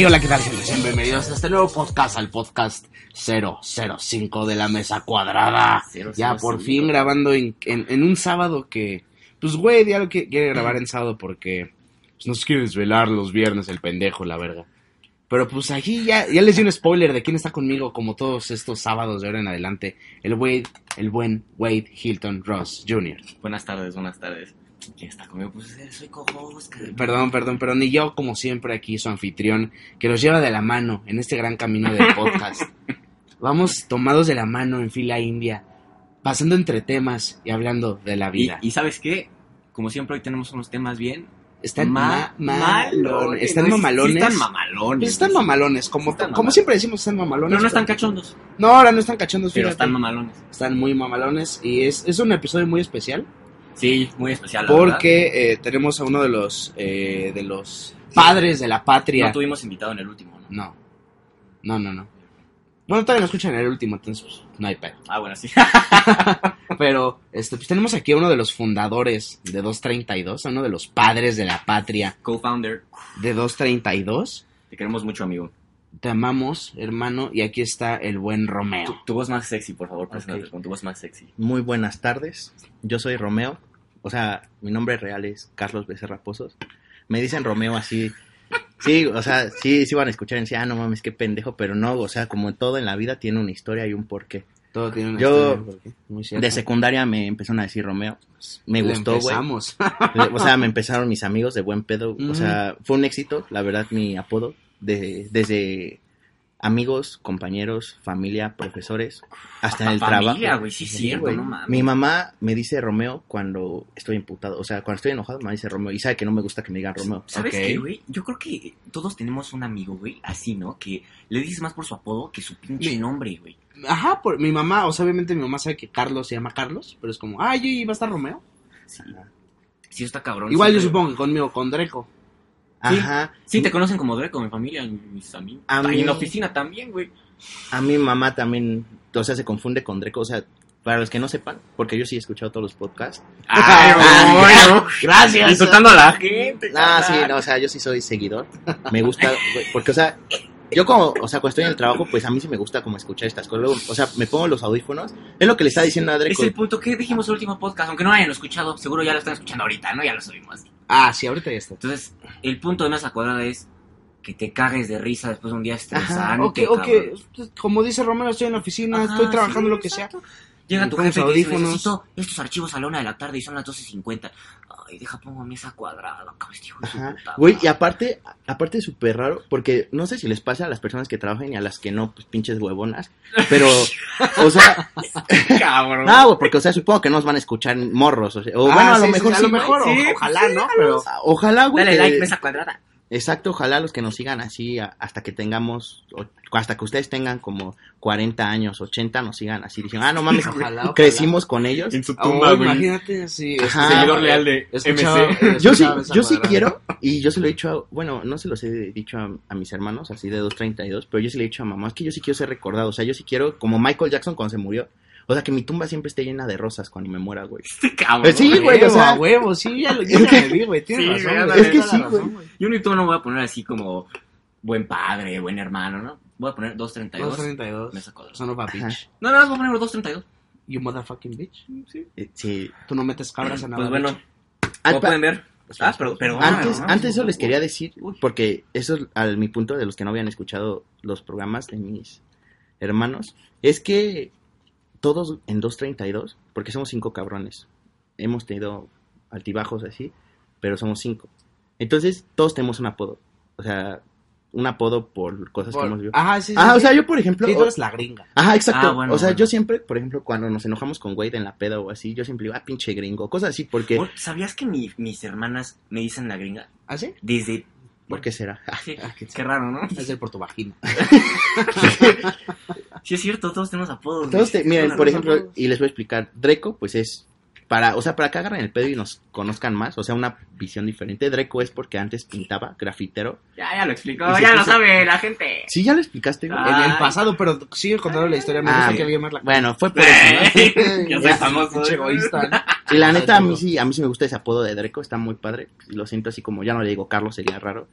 Hey, hola, ¿qué tal, bienvenidos a este nuevo podcast, al podcast 005 de la Mesa Cuadrada. Ya por fin grabando en, en- en un sábado que, pues, güey, ya lo que quiere grabar en sábado porque pues, no se quiere desvelar los viernes el pendejo, la verga. Pero pues aquí ya, ya les di un spoiler de quién está conmigo como todos estos sábados de ahora en adelante. El Wade, el buen Wade Hilton Ross Jr. Buenas tardes, buenas tardes. ¿Quién está conmigo? Pues eh, soy. Perdón, perdón, pero ni yo, como siempre, aquí su anfitrión, que los lleva de la mano en este gran camino del podcast. Vamos tomados de la mano en fila india, pasando entre temas y hablando de la vida. y ¿sabes qué? Como siempre hoy tenemos unos temas bien están ma- ma- malones. Están No, sí, sí mamalones. están mamalones. Pues están mamalones, como, Están como siempre decimos, están mamalones. No, no están pero- cachondos, No, ahora no están cachondos, pero fíjate. están mamalones. Están muy mamalones y es, es un episodio muy especial Sí, muy especial. la porque eh, tenemos a uno de los, eh, de los padres de la patria. No tuvimos invitado en el último, ¿no? No. No, no, no. Bueno, todavía no escuchan el último, entonces pues, no hay pedo. Ah, bueno, sí. Pero este, pues tenemos aquí a uno de los fundadores de 232, a uno de los padres de la patria Co-founder. de 232. Te queremos mucho, amigo. Te amamos, hermano, y aquí está el buen Tu, Romeo. tu voz más sexy, por favor, preséntate Ok. con tu voz más sexy. Muy buenas tardes. Yo soy Romeo. O sea, mi nombre real es Carlos Becerra Pozos. Me dicen Romeo así. Sí, o sea, sí, sí van a escuchar y decir, ah, no mames, qué pendejo, pero no, o sea, como todo en la vida tiene una historia y un porqué. Todo tiene una Yo- historia, muy. De secundaria me empezaron a decir Romeo. Me Le gustó, güey. empezamos. O sea, me empezaron mis amigos de buen pedo. O sea, fue un éxito, la verdad, mi apodo. De, desde amigos, compañeros, familia, profesores, hasta en el Familia, trabajo. güey, sí, Sí, cierto, güey. no mames. Mi mamá me dice Romeo cuando estoy imputado. O sea, cuando estoy enojado me dice Romeo. Y sabe que no me gusta que me digan Romeo. ¿Sabes qué, güey? Yo creo que todos tenemos un amigo, güey, así, ¿no? Que le dices más por su apodo que su pinche Mi- nombre, güey. Ajá, por, mi mamá, o sea, obviamente mi mamá sabe que Carlos se llama Carlos, pero es como, ay, ¿y va a estar Romeo? Sí. Sí, está cabrón. Igual yo supongo que conmigo, con Dreco. Ajá. Sí, te conocen como Dreco, mi familia, mis amigos. A y mí- en la oficina también, güey. A mi mamá también, o sea, se confunde con Dreco. O sea, para los que no sepan, porque yo sí he escuchado todos los podcasts. Ay, Ah, Gracias. Insultando a la gente. Ah, sí, no, o sea, yo sí soy seguidor. Me gusta, porque, o sea, yo como, o sea, cuando estoy en el trabajo, pues a mí sí me gusta como escuchar estas cosas. Luego, o sea, me pongo los audífonos. Es lo que le está diciendo a Es Dreco. el punto que dijimos el último podcast, aunque no hayan escuchado, seguro ya lo están escuchando ahorita, ¿no? Ya lo subimos. Ah, sí, ahorita ya está. Entonces, el punto de mesa cuadrada es que te cagues de risa después de un día estresante. Ok, cabrón. pues, como dice Romeo, estoy en la oficina, Ajá, estoy trabajando sí, lo que sea. Llega tu jefe que dice, necesito estos archivos a la una de la tarde y son las 12.50. Ay, deja pongo mesa cuadrada, este Güey, y aparte, aparte es súper raro, porque no sé si les pasa a las personas que trabajan y a las que no, pues pinches huevonas. Pero, o sea, Cabrón. no, güey, porque, o sea, supongo que nos van a escuchar morros. O, sea, o Ah, bueno, a sí, lo sí, mejor a sí, lo güey. mejor, o- Sí, ojalá, ¿no? Pero Ojalá, güey. Dale que- like, mesa cuadrada. Exacto, ojalá los que nos sigan así hasta que tengamos, o- hasta que ustedes tengan como 40 años, 80, nos sigan así. Dicen, ah, no mames, Ojalá, ojalá. crecimos con ellos. En su oh, imagínate, sí. Ajá. este, Seguidor leal de MC. Yo sí, yo sí quiero, y yo se lo he dicho a, bueno, no se los he dicho a, a mis hermanos, así de 232, pero yo sí le he dicho a mamá, es que yo sí quiero ser recordado, o sea, yo sí quiero, como Michael Jackson cuando se murió, o sea, que mi tumba siempre esté llena de rosas cuando me muera, güey. Cabrón. Pues sí, güey, o sea- a huevo, sí, ya lo ya me vi, güey, tienes Sí, razón, güey, es que sí, güey. Yo ni tú no voy a poner así como buen padre, buen hermano, ¿no? Voy a poner 232. 232. Mesa cuadrada. Son of a bitch. No, no, voy a poner 232. You motherfucking bitch. Eh, Sí. Tú no metes cabras a nada. Pues bueno, Ah, como pueden ver. Ah, pero, pero Antes, ah, antes eso les quería decir, porque eso es al mi punto de los que no habían escuchado los programas de mis hermanos, es que todos en 232, porque somos cinco cabrones, hemos tenido altibajos así, pero somos cinco. Entonces, todos tenemos un apodo. O sea, un apodo por cosas que hemos visto. Ajá, sí, sí. Ah, o sí. sea, yo por ejemplo... Sí, tú eres la gringa. Ajá, exacto. Ah, bueno, o sea, bueno. yo siempre, por ejemplo, cuando nos enojamos con Wade en la peda o así, yo siempre digo, ah, pinche gringo, cosas así, porque... ¿Sabías que mi- mis hermanas me dicen la gringa? ¿Ah, sí? Desde... ¿Por qué será? Sí, Ah, qué- qué raro, ¿no? Es el por tu vagina. Sí, es cierto, todos tenemos apodos. Todos te- güey. miren, por ejemplo, apodos. y les voy a explicar, Dreco, pues es para, o sea, para que agarren el pedo y nos conozcan más, o sea, una visión diferente. Dreco es porque antes pintaba, grafitero. Ya, ya lo explicó, ya lo sabe la gente. Sí, ya lo explicaste. En el pasado, pero sigue contando la historia. Me Ah, gusta que alguien más la Bueno, fue por eso, ¿no? ya soy famoso. Egoísta. ¿no? Y la neta, a mí sí, a mí sí me gusta ese apodo de Dreco, está muy padre. Lo siento así como, ya no le digo Carlos, sería raro.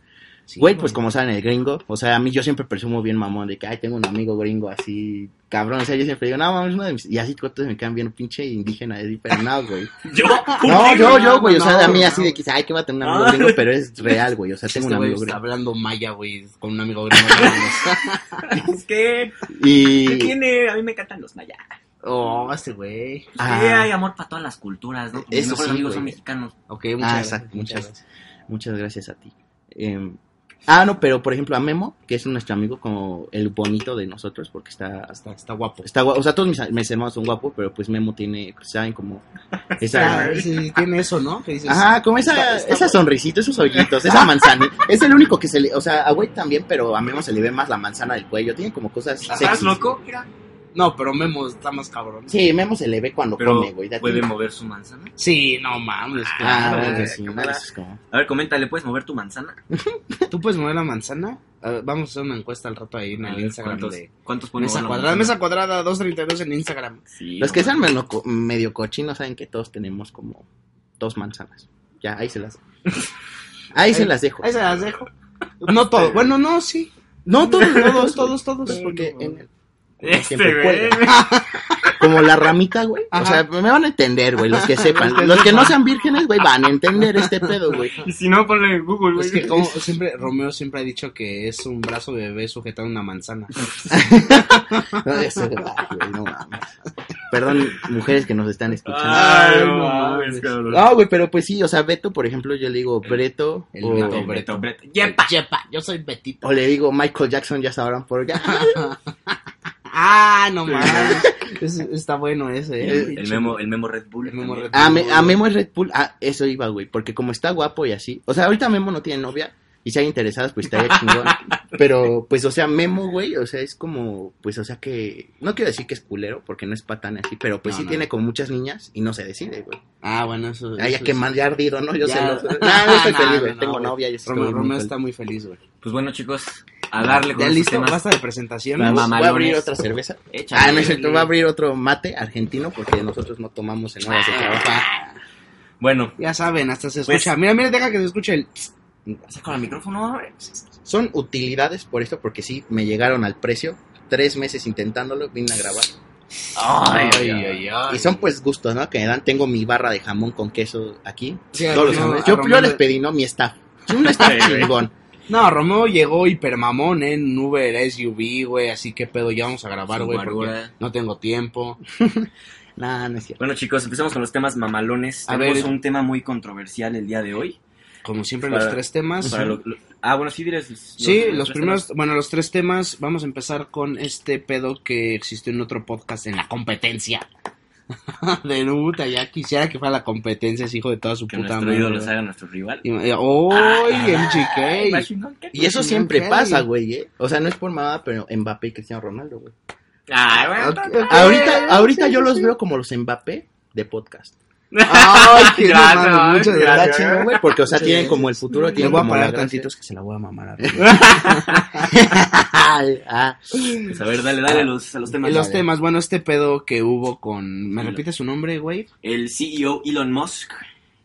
sí, Güey, pues como saben, el gringo, o sea, a mí yo siempre presumo bien mamón de que, ay, tengo un amigo gringo así, cabrón, o sea, yo siempre digo, no, mames, uno de mis... Y así todos me quedan bien pinche indígena, así, pero no, güey. Yo, No, yo, yo, güey, o sea, no, a mí no. así de que, ay, que va a tener un amigo Ah. gringo, pero es real, güey, o sea, tengo Este un amigo gringo. hablando maya, güey, con un amigo gringo. Es que, Y... ¿qué tiene? A mí me encantan los mayas. Oh, este güey. Ah. Sí, hay amor para todas las culturas, ¿no? Mis Eso mejores sí, amigos son mexicanos. Ok, muchas Ah, gracias. muchas muchas, gracias. muchas gracias a ti. Eh, ah, no, pero por ejemplo a Memo, que es nuestro amigo como el bonito de nosotros, porque está... Está, está guapo. Está guapo, o sea, todos mis, mis hermanos son guapos, pero pues Memo tiene, pues, saben, como esa... Sí, tiene eso, ¿no? Que dices, Ajá, como esa, está- está esa sonrisita, esos hoyitos, esa manzana. es el único que se le, o sea, a güey también, pero a Memo se le ve más la manzana del cuello. Tiene como cosas ¿Estás loco? Mira. No, pero Memo está más cabrón. Sí, Memo se le ve cuando Pero, come, güey. ¿puede mover su manzana? Sí, no mames. Ah, claro, sí, A ver, coméntale, ¿puedes mover tu manzana? ¿Tú puedes mover la manzana? Ver, vamos a hacer una encuesta al rato ahí en A el ver, Instagram ¿Cuántos, de ¿cuántos Mesa Cuadrada. Mesa Cuadrada 232 en Instagram. Sí, Los que sean medio, co- medio cochinos saben que todos tenemos como dos manzanas. Ya, ahí se las... Ahí se las dejo. Ahí se las dejo. No todo. Bueno, no, sí. No, todos, Todos, todos, todos. Porque en el- Este, güey. Como la ramita, güey. O sea, me van a entender, güey, los que sepan. Los que no sean vírgenes, güey, van a entender este pedo, güey. Y si no, ponle en Google, güey. Es que como siempre, Romeo siempre ha dicho que es un brazo de bebé sujetado a una manzana. No, eso, ay, güey, no mames. Perdón, mujeres que nos están escuchando. Ay, Ay, no mames, cabrón. No, güey, pero pues sí, o sea, Beto, por ejemplo, yo le digo Breto. El o, Beto. Breto, Breto. ¡Yepa! Yepa, yo soy Betito. o le digo Michael Jackson, ya sabrán por qué. Ah, no mames. Es- está bueno ese. eh. El, el memo, el memo Red Bull. El Memo. Red A, me- a Memo es Red Bull. Ah, eso iba, güey. Porque como está guapo y así. O sea, ahorita Memo no tiene novia. Y si hay interesadas, pues estaría chingón. Pero, pues, o sea, Memo, güey. O sea, es como. Pues, o sea, que. No quiero decir que es culero, porque no es patán así. Pero, pues, No, sí no. tiene como muchas niñas y no se decide, güey. Ah, bueno, eso. Ay, ya eso que es- mal ya ardido, ¿no? Yo Ya. sé. No, no, yo estoy No, feliz, no, güey. no, Tengo novia. Yo estoy Romeo, muy Romeo feliz. está muy feliz, güey. Pues bueno, chicos, a darle con Ya listo, temas. basta de presentación. Voy a abrir otra cerveza. Échale. Ah, no es cierto, voy a abrir otro mate argentino porque nosotros no tomamos en horas de Ah. trabajo. Bueno, Ya saben, hasta se Pues- escucha. Mira, mira, deja que se escuche el. saca el micrófono. Son utilidades por esto, porque sí, me llegaron al precio. Tres meses intentándolo, vine a grabar. Ay, Ay, ay. Y son pues gustos, ¿no? Que me dan. Tengo mi barra de jamón con queso aquí. Sí, Todos los Yo, Romeo yo le- les pedí, ¿no? Mi staff. Un staff chingón. No, Romeo llegó hipermamón ¿eh? en Uber SUV, güey. Así que pedo, ya vamos a grabar, güey. Porque no tengo tiempo. Nah, no es cierto. Bueno, chicos, empecemos con los temas mamalones. A Tenemos ver. un tema muy controversial el día de hoy. Como siempre, Para- los tres temas. Para lo- lo- ah, bueno, sí, los- Sí, los los primeros, temas. bueno, los tres temas, vamos a empezar con este pedo que existió en otro podcast en la competencia. de puta, ya quisiera que fuera la competencia, ese hijo de toda su Que puta nuestro madre. ídolo haga nuestro rival. Y- eh, ¡Uy, Ay, MGK! Y eso siempre pasa, güey, ¿eh? O sea, no es por nada, pero Mbappé y Cristiano Ronaldo, güey. Ay, bueno, Ok, ok. Ahorita, ahorita sí, yo sí, los sí. veo como los Mbappé de podcast. ¡Ay, qué güey, porque, o sea, Sí, tienen como el futuro, tienen voy a como la parar tantitos que se la voy a mamar a. Pues a ver, dale, dale a los, a los temas. Los temas, bueno, este pedo que hubo con... ¿Me Elon. repite su nombre, güey? El CEO Elon Musk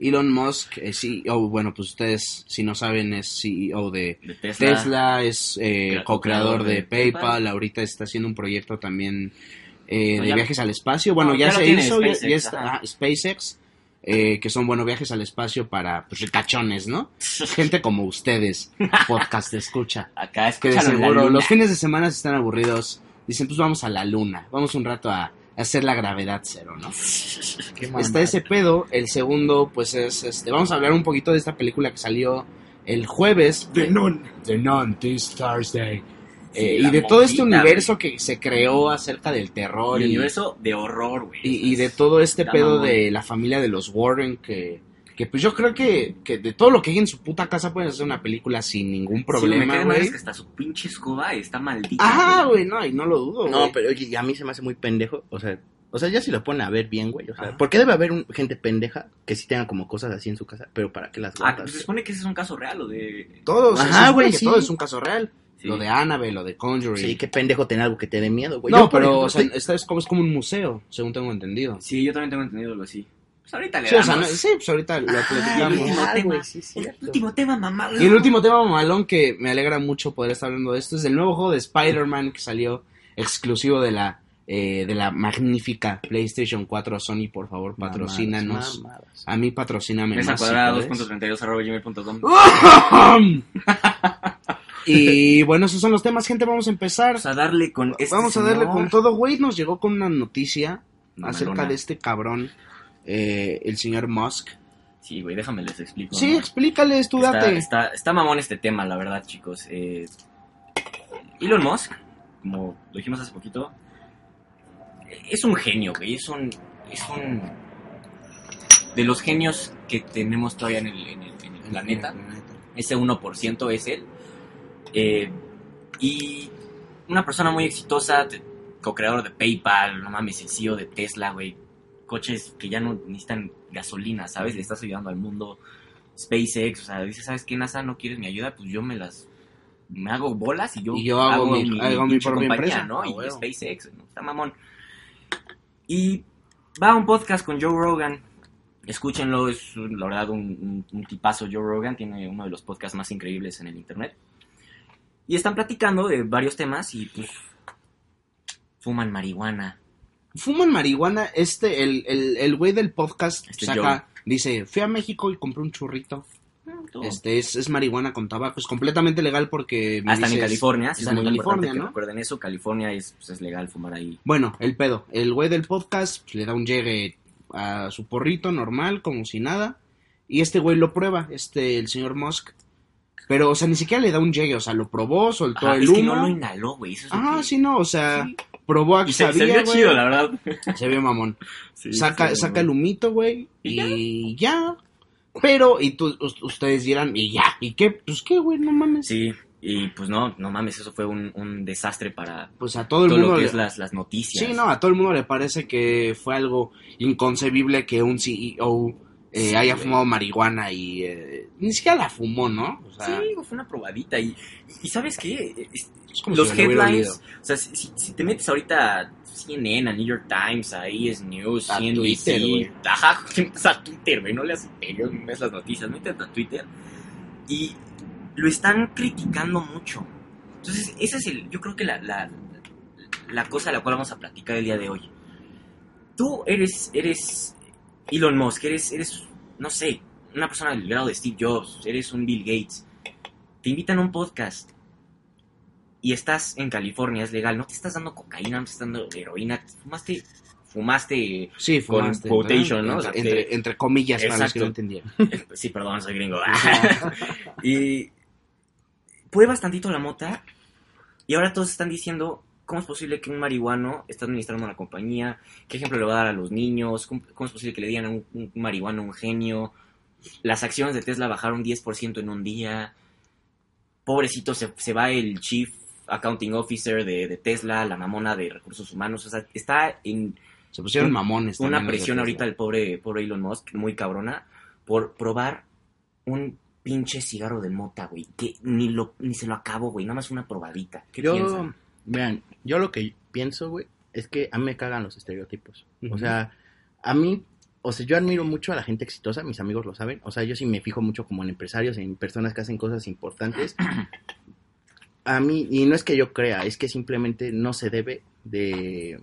Elon Musk, eh, CEO, bueno, pues ustedes, si no saben, es CEO de de Tesla. Tesla, es eh, Crea- co-creador de de PayPal, PayPal. ahorita está haciendo un proyecto también eh, No, de ya- viajes al espacio, bueno, No, ya, ya se hizo, SpaceX, ya está, ajá. ah, SpaceX, eh, que son, bueno, viajes al espacio para, pues, ricachones, ¿no? Gente como ustedes, podcast escucha, Acá es que seguro los fines de semana están aburridos, dicen, pues vamos a la luna, vamos un rato a hacer la gravedad cero, ¿no? Está ese pedo. El segundo, pues es, este, vamos a hablar un poquito de esta película que salió el jueves. The Nun. The Nun, this Thursday. Sí, Eh, y de todo este universo que se creó acerca del terror El y, universo de horror, güey. y, y de todo este pedo de la familia de los Warren que, que pues yo creo que, que de todo lo que hay en su puta casa pueden hacer una película sin ningún Sí, me problema, güey. es que hasta su pinche escoba está maldita. Ajá, güey, no, y no lo dudo, No, pero oye, y a mí se me hace muy pendejo. O sea, o sea, ya si lo ponen a ver bien, güey. O sea, Ajá. ¿por qué debe haber un- gente pendeja que sí tenga como cosas así en su casa? Pero ¿para qué las Ah, guardas? pues se supone que ese es un caso real, o de... Todo, se- Ajá, güey, que sí. todo es un caso real. Sí. Lo de Annabelle, lo de Conjuring. Sí, qué pendejo tener algo que te dé miedo, güey. no, Yo, pero ejemplo, o sea, estoy- esta es como, es como un museo, según tengo entendido. Sí, yo también tengo entendido algo así. Pues ahorita le Sí, o sea, damos. no- sí, pues ahorita lo Ay, platicamos. el último Ah, tema. güey, sí, el cierto. último tema, mamá. Y el último tema mamalón que me alegra mucho poder estar hablando de esto es el nuevo juego de Spider-Man que salió exclusivo de la eh, de la magnífica PlayStation 4 Sony, por favor, patrocínanos. Mamadas, mamadas. A mí patrocíname Mesa cuadrada puedes. 2.32 arroba gmail.com. y bueno, esos son los temas, gente, vamos a empezar. Vamos a darle con este Vamos a darle señor. con todo, güey, nos llegó con una noticia Mamalona. acerca de este cabrón, eh, el señor Musk. Sí, güey, déjame les explico. Sí, ¿no? explícales, tú está, date. está, está mamón este tema, la verdad, chicos. Eh, Elon Musk, como lo dijimos hace poquito, es un genio, güey. Es un, es un... De los genios que tenemos todavía en el, en el- en el planeta. Ese 1% es él. Eh, y una persona muy exitosa, co-creador de PayPal, no mames, el CEO de Tesla, güey. Coches que ya no necesitan gasolina, ¿sabes? Le estás ayudando al mundo. SpaceX, o sea, dice, ¿sabes qué, NASA? ¿No quieres mi ayuda? Pues yo me las... Me hago bolas y yo, Y yo hago mi- hago mi propia compañía, empresa. ¿no? Ah, y. SpaceX, ¿no? Está mamón. Y va a un podcast con Joe Rogan. Escúchenlo, es la verdad un, un- un tipazo Joe Rogan, tiene uno de los podcasts más increíbles en el internet. Y están platicando de varios temas y pues fuman marihuana. Fuman marihuana, este, el, el, el güey del podcast Este saca, dice, fui a México y compré un churrito. Este es, es marihuana con tabaco, es completamente legal porque Ah, están en dices- California, sí, es muy California, ¿no? recuerden eso. California es, pues, es legal fumar ahí. Bueno, el pedo, el güey del podcast pues, le da un llegue a su porrito normal, como si nada, y este güey lo prueba, este, el señor Musk. Pero, o sea, ni siquiera le da un llegue, o sea, lo probó, soltó Ajá, el es humo. que no lo inhaló, güey. Eso es lo Ah, que- sí, no, o sea, Sí. probó a que se, se sabía, vio güey. chido, la verdad. Se vio mamón. Sí, saca, sí, saca el humito, güey, ¿Y ya. Pero, y tú, us- ustedes dirán, y ya, ¿y qué? Pues qué, güey, no mames. Sí, y pues no, no mames, eso fue un, un desastre para Pues a todo el todo mundo lo que le- es las, las noticias. Sí, no, a todo el mundo le parece que fue algo inconcebible que un CEO eh, Sí, haya güey. fumado marihuana y eh, ni siquiera la fumó, ¿no? O sea, Sí, fue una probadita. Y, y ¿sabes qué? Es- es como los si headlines, o sea, si, te metes ahorita a CNN, a New York Times, a ES News, A CNBC, Twitter, güey. ajá, a Twitter, güey, no le haces serio, no ves las noticias, métete a Twitter y lo están criticando mucho. Entonces, esa es el, yo creo que la, la, la cosa de la cual vamos a platicar el día de hoy. Tú eres, eres Elon Musk, eres, eres, no sé, una persona del grado de Steve Jobs, eres un Bill Gates. Te invitan a un podcast y estás en California, es legal, no te estás dando cocaína, no te estás dando heroína, fumaste, fumaste, Sí, con fumaste. quotation, ¿no? Entre, O sea, entre, te- entre comillas, para los que no entendieron. sí, perdón, soy gringo. y pruebas tantito la mota y ahora todos están diciendo cómo es posible que un marihuano está administrando una compañía, qué ejemplo le va a dar a los niños, cómo, cómo es posible que le digan a un, un marihuano un genio, las acciones de Tesla bajaron 10% en un día, pobrecito se, se va el chief accounting officer de, de Tesla, la mamona de recursos humanos, o sea, está en Se pusieron Un- mamones. una presión ahorita del pobre, pobre Elon Musk, muy cabrona, por probar un pinche cigarro de mota, güey, que ni, lo, ni se lo acabo, güey, nada más una probadita. ¿Qué yo, piensan? Vean, yo lo que pienso, güey, es que a mí me cagan los estereotipos. O sea, a mí, o sea, yo admiro mucho a la gente exitosa, mis amigos lo saben. O sea, yo sí me fijo mucho como en empresarios, en personas que hacen cosas importantes. A mí, y no es que yo crea, es que simplemente no se debe de.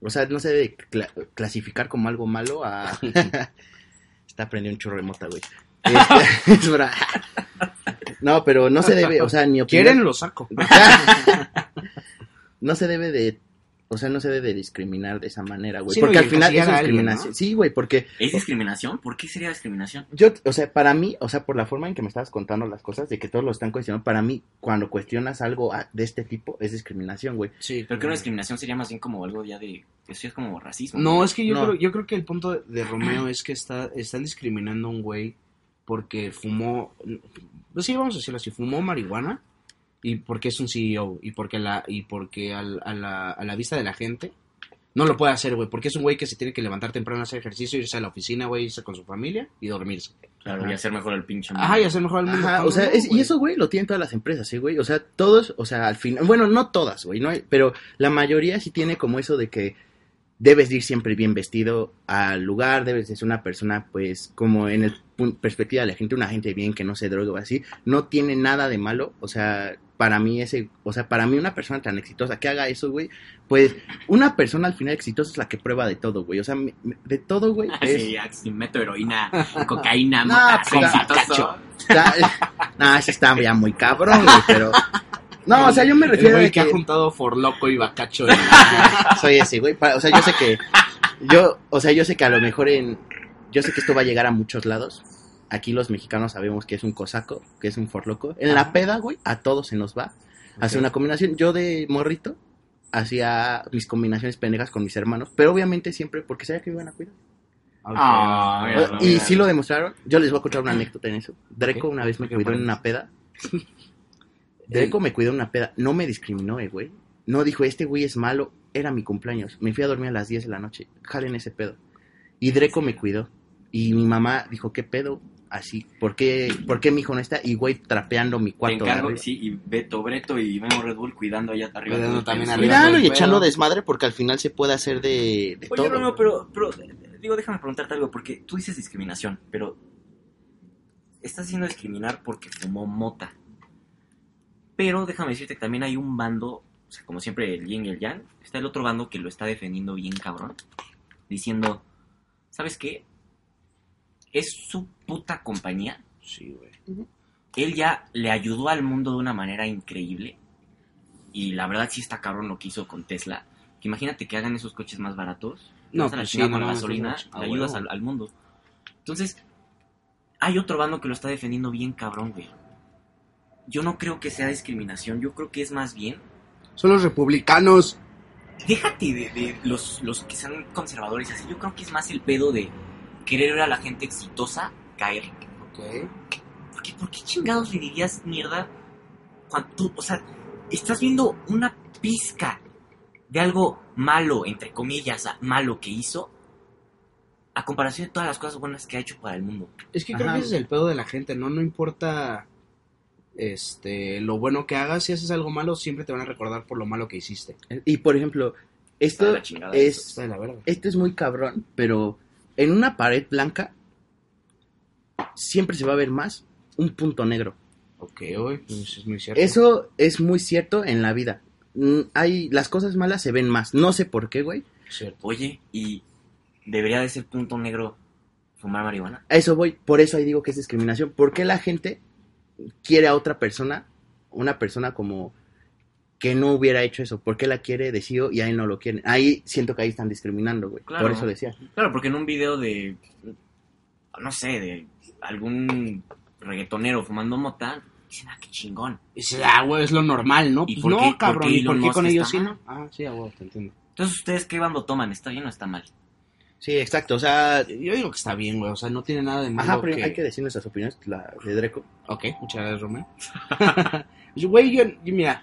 O sea, no se debe cla- clasificar como algo malo a. Está aprendiendo un chorro de mota, güey. Este, es no, pero no se debe, o sea, ni opinión. ¿Quieren? Lo saco. no se debe de o sea, no se debe discriminar de esa manera, güey. Sí, porque no, al final es alguien, discriminación. ¿no? Sí, güey, porque ¿Es discriminación? ¿Por qué sería discriminación? yo, o sea, para mí, o sea, por la forma en que me estabas contando las cosas, de que todos lo están cuestionando, para mí, cuando cuestionas algo a- de este tipo, es discriminación, güey. Sí. Pero que una discriminación sería más bien como algo ya de... Eso ya es como racismo. No, es que yo, No. creo, yo creo que el punto de, de Romeo es que está, están discriminando a un güey porque fumó, pues sí, vamos a decirlo así, fumó marihuana y porque es un CEO y porque, la, y porque al- a, la, a la vista de la gente no lo puede hacer, güey, porque es un güey que se tiene que levantar temprano a hacer ejercicio, irse a la oficina, güey, irse con su familia y dormirse. Claro, y hacer mejor el pinche... Ajá, y hacer mejor al mundo. Ajá, ¿Cómo o sea, es- y eso, güey, lo tienen todas las empresas, ¿sí, güey? O sea, todos, o sea, al final, bueno, no todas, güey, no hay- pero la mayoría sí tiene como eso de que debes de ir siempre bien vestido al lugar, debes de ser una persona, pues, como en el perspectiva de la gente, una gente bien que no se droga o así, no tiene nada de malo, o sea, para mí ese, o sea, para mí una persona tan exitosa que haga eso, güey, pues, una persona al final exitosa es la que prueba de todo, güey, o sea, de todo, güey, es... Sí, si meto heroína, cocaína, No, mota, pues, cacho. exitoso. Está, no, está ya muy cabrón, güey, pero... No, o sea, yo me refiero a que ha que... juntado Forloco y Bacacho. en- Soy ese, güey. O sea, yo sé que... Yo, o sea, yo sé que a lo mejor en... Yo sé que esto va a llegar a muchos lados. Aquí los mexicanos sabemos que es un cosaco, que es un forloco. En la peda, güey, a todos se nos va. Hace Ok. una combinación. Yo de morrito hacía mis combinaciones pendejas con mis hermanos, pero obviamente siempre porque sabía que me iban a cuidar. Ah, mira, y mira. sí lo demostraron. Yo les voy a contar una anécdota en eso. Dreco una vez me cuidó en una peda. Dreco me cuidó una peda. No me discriminó, eh, güey. No dijo, este güey es malo. Era mi cumpleaños. Me fui a dormir a las 10 de la noche. Jalen ese pedo. Y Dreco me cuidó. Y mi mamá dijo, ¿qué pedo? Así, ¿por qué, ¿por qué mi hijo no está? Y güey, trapeando mi Te cuarto. de encargo, sí, y Beto, Breto y Memo Red Bull cuidando allá arriba. Cuidando también arriba. Cuidando y echando desmadre porque al final se puede hacer de, de Oye, todo. Romeo, pero, pero, digo, déjame preguntarte algo, porque tú dices discriminación, pero estás haciendo discriminar porque fumó mota. Pero déjame decirte que también hay un bando, o sea, como siempre el yin y el yang, está el otro bando que lo está defendiendo bien cabrón, diciendo, ¿sabes qué? Es su puta compañía, Sí, güey. él ya le ayudó al mundo de una manera increíble. Y la verdad sí está cabrón lo que hizo con Tesla. Que imagínate que hagan esos coches más baratos. No, No, a la pues sí, chingada no con gasolina, le ayudas al mundo. Entonces, hay otro bando que lo está defendiendo bien cabrón, güey. Yo no creo que sea discriminación, yo creo que es más bien... Son los republicanos. Déjate de, de los, los que sean conservadores así, yo creo que es más el pedo de querer ver a la gente exitosa caer. Ok. Porque, ¿por qué chingados le dirías mierda cuando tú, o sea, estás viendo una pizca de algo malo, entre comillas, malo que hizo, a comparación de todas las cosas buenas que ha hecho para el mundo? Es que creo Ajá. que ese es el pedo de la gente, ¿no? No importa este lo bueno que hagas, si haces algo malo, siempre te van a recordar por lo malo que hiciste. Y por ejemplo, Está de esto la es... Está de la verga. esto es muy cabrón, pero en una pared blanca siempre se va a ver más un punto negro. Ok, güey, eso es muy cierto. Eso es muy cierto en la vida. Mm, Hay las cosas malas se ven más. No sé por qué, güey. Cierto. Oye, ¿y debería de ser punto negro fumar marihuana? A eso voy. Por eso ahí digo que es discriminación. ¿Por qué la gente quiere a otra persona, una persona como que no hubiera hecho eso? ¿Por qué la quiere de sí o- y ahí no lo quieren? Ahí siento que ahí están discriminando, güey. Claro. Por eso decía. Claro, porque en un video de, no sé, de algún reggaetonero fumando mota, dicen, ah, qué chingón. Dice, ah, güey, es lo normal, ¿no? ¿Y Pues por no, qué- por cabrón, qué ¿y por qué con ellos sí? Ah, sí, a huevo, te entiendo. Entonces, ¿ustedes qué bando toman? ¿Está bien o está mal? Sí, exacto. O sea, Yo digo que está bien, güey, o sea, no tiene nada de malo ajá, pero que... hay que decir nuestras opiniones. La de Dreco. Ok, muchas gracias, Romeo. Güey, yo, yo, mira,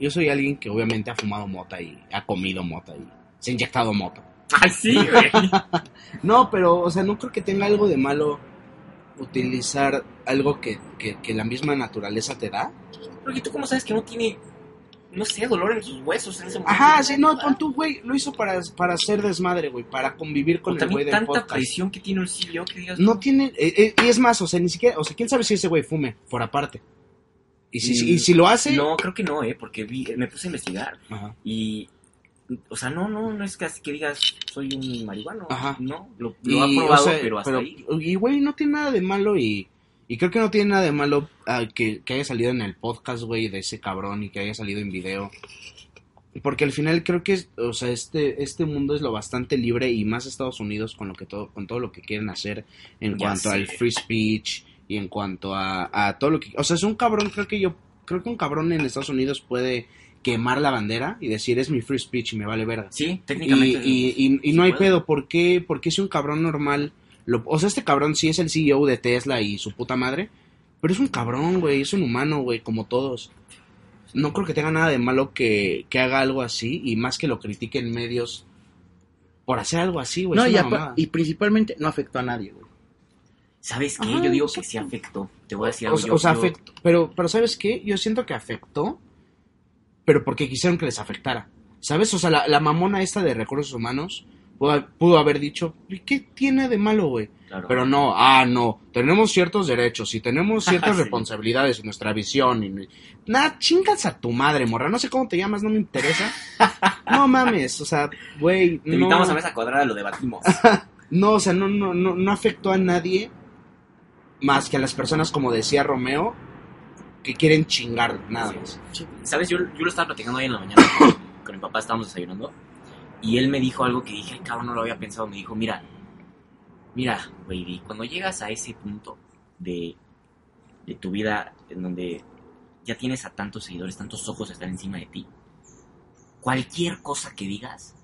yo soy alguien que obviamente ha fumado mota y ha comido mota y se ha inyectado mota. ¡Ay, sí, güey! No, pero, o sea, no creo que tenga algo de malo utilizar algo que, que, que la misma naturaleza te da. Porque tú cómo sabes que no tiene, no sé, dolor en sus huesos en ese momento. Ajá, sí, no, pon tú, güey, lo hizo para, para hacer desmadre, güey, para convivir O con el güey del tanta podcast. presión que tiene un CEO que digas... No tiene, eh, eh, y es más, o sea, ni siquiera, o sea, quién sabe si ese güey fume por aparte. Y si, Mm, y si lo hace... No, creo que no, ¿eh? Porque vi, me puse a investigar Ajá. y... O sea, no, no, no es casi que digas soy un marihuano. Ajá. No, lo, lo Y, ha o probado, sea, pero hasta pero- ahí. Y, güey, no tiene nada de malo y... Y creo que no tiene nada de malo ah, que, que haya salido en el podcast, güey, de ese cabrón y que haya salido en video. porque al final creo que, o sea, este, este mundo es lo bastante libre y más Estados Unidos con lo que todo, con todo lo que quieren hacer en Ya cuanto sé. al free speech y en cuanto a, a todo lo que, o sea, es un cabrón, creo que yo, creo que un cabrón en Estados Unidos puede quemar la bandera y decir es mi free speech y me vale verga. Sí, Y, técnicamente. y, y- y sí no hay puede. pedo, ¿por qué? Porque si un cabrón normal, lo, o sea, este cabrón sí es el CEO de Tesla y su puta madre, pero es un cabrón, güey, es un humano, güey, como todos. No creo que tenga nada de malo que, que haga algo así y más que lo critiquen medios por hacer algo así, güey. no, y, principalmente no afectó a nadie, güey. ¿Sabes qué? Ajá, Yo digo que sí afectó. Te voy a decir O, algo. sea- yo- o sea, yo- afectó, pero, pero ¿sabes qué? Yo siento que afectó, pero porque quisieron que les afectara. ¿Sabes? O sea, la, la mamona esta de recursos humanos pudo, pudo haber dicho, ¿y qué tiene de malo, güey? claro. Pero no, ah, no, tenemos ciertos derechos y tenemos ciertas Sí. responsabilidades en nuestra visión. Y... Nah, chingas a tu madre, morra, no sé cómo te llamas, no me interesa. No mames, o sea, güey, Te no, invitamos a mesa cuadrada, lo debatimos. no, o sea, no, no, no, no afectó a nadie más que a las personas, como decía Romeo, que quieren chingar nada más. ¿Sabes? Yo, yo lo estaba platicando hoy en la mañana con, con mi papá, estábamos desayunando. Y él me dijo algo que dije, cabrón, no lo había pensado. Me dijo, mira, mira, baby, cuando llegas a ese punto de, de tu vida en donde ya tienes a tantos seguidores, tantos ojos están encima de ti, cualquier cosa que digas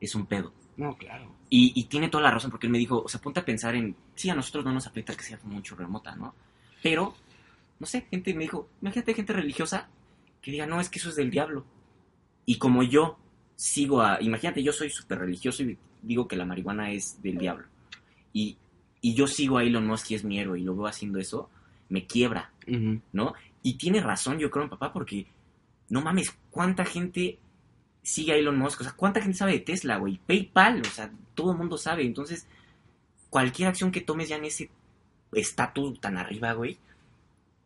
es un pedo. No, claro. Y, y tiene toda la razón porque él me dijo, o sea, ponte a pensar en, sí, a nosotros no nos afecta que sea mucho remota, ¿no? Pero, no sé, gente me dijo, imagínate gente religiosa que diga, no, es que eso es del diablo. Y como yo sigo a, imagínate, yo soy súper religioso y digo que la marihuana es del diablo. Y, y yo sigo a Elon Musk y es mi héroe y lo veo haciendo eso, me quiebra. ¿no? Y tiene razón, yo creo, papá, porque no mames, ¿cuánta gente sigue a Elon Musk? O sea, ¿cuánta gente sabe de Tesla, güey? PayPal, o sea, todo el mundo sabe. Entonces, cualquier acción que tomes ya en ese estatus tan arriba, güey,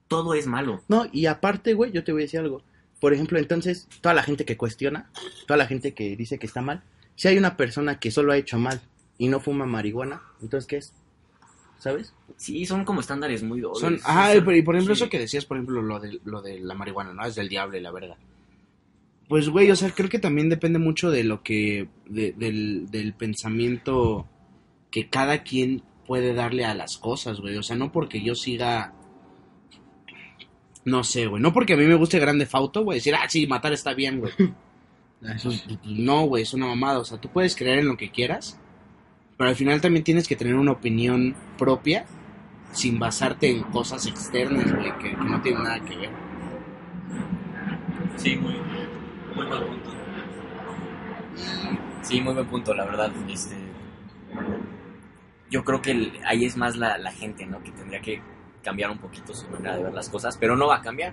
todo es malo. No, y aparte, güey, yo te voy a decir algo. Por ejemplo, entonces, toda la gente que cuestiona, toda la gente que dice que está mal, si hay una persona que solo ha hecho mal y no fuma marihuana, entonces, ¿qué es? ¿Sabes? Sí, son como estándares muy dobles. Son, ajá, y por ejemplo sí. eso que decías, por ejemplo, lo de, lo de la marihuana, ¿no? Es del diablo y la verga. Pues, güey, o sea, creo que también depende mucho de lo que, de- del, del pensamiento que cada quien puede darle a las cosas, güey. O sea, no porque yo siga, no sé, güey, no porque a mí me guste Grande Fauto, güey, decir, ah, sí, matar está bien, güey. No, güey, es una mamada. O sea, tú puedes creer en lo que quieras, pero al final también tienes que tener una opinión propia sin basarte en cosas externas, güey, que, que no tienen nada que ver. Sí, muy, muy buen punto. Sí, muy buen punto, la verdad. Este, yo creo que el- ahí es más la, la gente, ¿no? Que tendría que cambiar un poquito su manera de ver las cosas, pero no va a cambiar.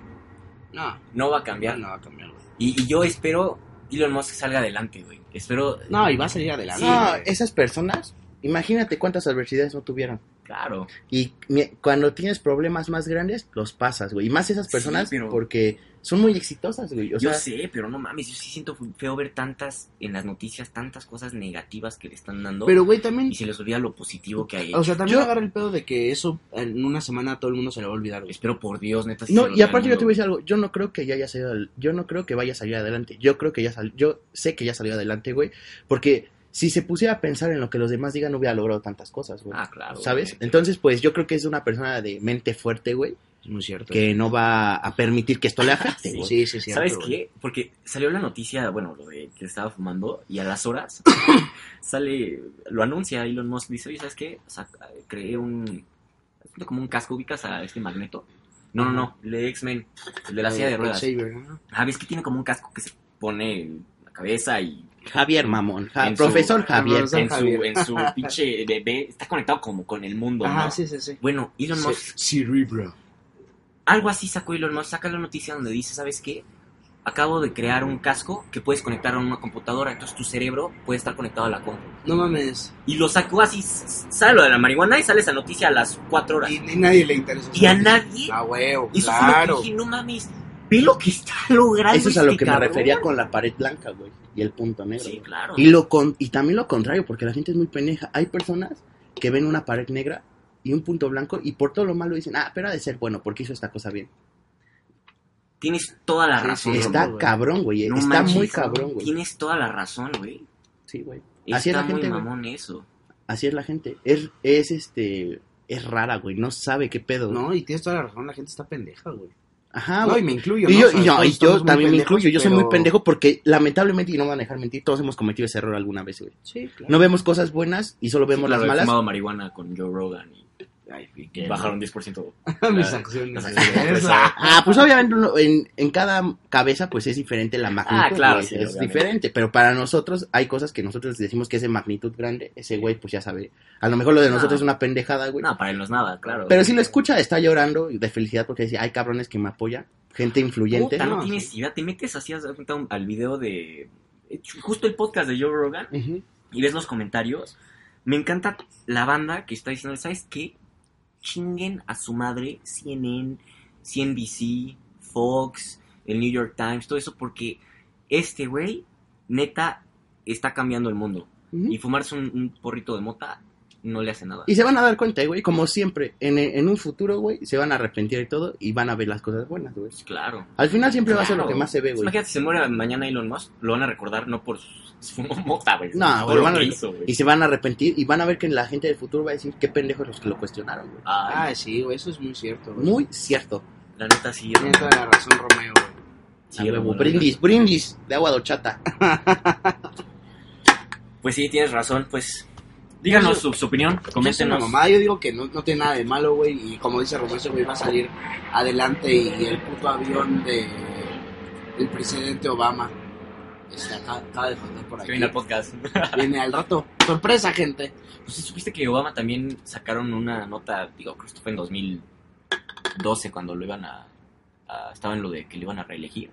No, No va a cambiar. no va a cambiar, güey. Y, y yo espero Elon Musk salga adelante, güey. Espero. No, y va a salir adelante. Sí, no, esas personas, imagínate cuántas adversidades no tuvieron. Claro. Y cuando tienes problemas más grandes, los pasas, güey. Y más esas Sí, personas pero- porque son muy exitosas, güey. O yo sea, sé, pero no mames, yo sí siento feo ver tantas en las noticias, tantas cosas negativas que le están dando. Pero, güey, también, y se les olvida lo positivo que hay. o sea, también Yo- agarra el pedo de que eso en una semana a todo el mundo se le va a olvidar, güey. Espero por Dios, neta. No, y aparte yo te voy a decir algo, yo no creo que ya haya salido, al- yo no creo que vaya a salir adelante. Yo creo que ya sal, yo sé que ya salió adelante, güey, porque si se pusiera a pensar en lo que los demás digan no hubiera logrado tantas cosas, güey. Ah, claro. ¿Sabes? güey. Entonces, pues yo creo que es una persona de mente fuerte, güey, Es muy cierto. que no va a permitir que esto le afecte, Sí. güey. Sí, sí, sí. ¿Sabes qué? Porque salió la noticia, bueno, lo de que estaba fumando, y a las horas sale, lo anuncia Elon Musk, dice, oye, ¿sabes qué? O sea, creé un, como un casco, ubicas a este magneto. No, no, no, el de X-Men, el de la silla de ruedas. Ah, ves que tiene como un casco que se pone en la cabeza y Javier Mamón, Ja- En su- profesor Javier. En su, en su pinche bebé está conectado como con el mundo, Ajá, ¿no? sí, sí, sí. Bueno, Elon Musk Cerebro. algo así sacó Elon Musk, saca la noticia donde dice, ¿sabes qué? Acabo de crear un casco que puedes conectar a una computadora, entonces tu cerebro puede estar conectado a la compu. No mames. Y lo sacó así, sale lo de la marihuana y sale esa noticia a las 4 horas. Y ni nadie le interesa. Y a nadie, A huevo, eso claro. fue lo que dije, no mames, ve lo que está logrando Eso es a lo este que me refería con la pared blanca, güey, y el punto negro. Sí, claro. Y lo con y también lo contrario, porque la gente es muy pendeja. Hay personas que ven una pared negra y un punto blanco y por todo lo malo dicen, "Ah, pero ha de ser bueno porque hizo esta cosa bien." Tienes toda la Sí, razón. sí. Está güey. cabrón, güey. No está manches, muy cabrón, güey. Tienes toda la razón, güey. Sí, güey. Está Así es la muy gente, güey. eso. Así es la gente. Es, es este. Es rara, güey. No sabe qué pedo. No, y tienes toda la razón, la gente está pendeja, güey. Ajá, No, y me incluyo, Y ¿no? yo, O sea, y yo, todos y yo también me incluyo. Yo soy muy pendejo porque, lamentablemente, y no me van a dejar mentir, todos hemos cometido ese error alguna vez, güey. Sí, claro. No vemos cosas buenas y solo vemos Claro, las he malas. fumado marihuana con Joe Rogan y Ay, y que- bajaron 10%. mis la- acciones. las de acciones. esa. Ah, pues obviamente uno- en, en cada cabeza pues es diferente la magnitud. Ah, claro, sí, es obviamente. diferente, pero para nosotros hay cosas que nosotros decimos que es de magnitud grande, ese güey pues ya sabe. A lo mejor lo de No. nosotros es una pendejada, güey. No, para él no es nada, claro. Pero si lo escucha está llorando de felicidad porque dice, hay cabrones que me apoyan, gente influyente. Puta, no No, tienes idea. Te metes así al video de. Justo el podcast de Joe Rogan y ves los comentarios. Me encanta la banda que está diciendo, ¿sabes qué? Chinguen a su madre CNN, CNBC, Fox, el New York Times, todo eso, porque este güey, neta, está cambiando el mundo. Y fumarse un, un porrito de mota no le hace nada. Y se van a dar cuenta, güey, como siempre, en, en un futuro, güey, se van a arrepentir de todo y van a ver las cosas buenas, güey. Claro. Al final siempre va a ser lo que más se ve, güey. Imagínate, si se muere mañana Elon Musk, lo van a recordar no por su mota, güey. No, por güey, lo van a- que hizo, güey. Y se van a arrepentir y van a ver que la gente del futuro va a decir qué pendejos los que lo cuestionaron, güey. Ah, sí, güey, eso es muy cierto, güey. Muy cierto. la neta sí. Tiene toda la razón, Romeo, güey. sí, huevo, brindis, brindis de agua de horchata. Pues sí, tienes razón, pues. Díganos su, su opinión, coméntenos. mamada, yo digo que no, no tiene nada de malo, güey, y como dice Romeo, ese güey va a salir adelante y el puto avión de del presidente Obama este, acaba, acaba de faltar por Que aquí. viene al podcast. Viene al rato. Sorpresa, gente. Pues sí, supiste que Obama también sacaron una nota, digo, creo que fue en 2012 cuando lo iban a, a- estaba en lo de que lo iban a reelegir,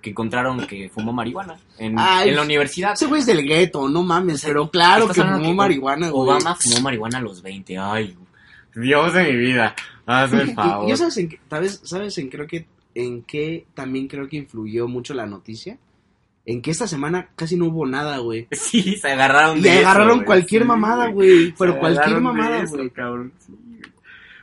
que encontraron que fumó marihuana en, Ay, en la universidad. Ese güey es del gueto, no mames, pero claro que fumó que marihuana, güey. Obama fumó marihuana a los 20. Ay, Dios de mi vida. Hazme el Y- favor. y- ¿Y sabes en qué, sabes, sabes en creo que en qué también creo que influyó mucho la noticia? En que esta semana casi no hubo nada, güey. Sí, se agarraron de eso, agarraron cualquier Sí, mamada, güey. Pero cualquier mamada, güey.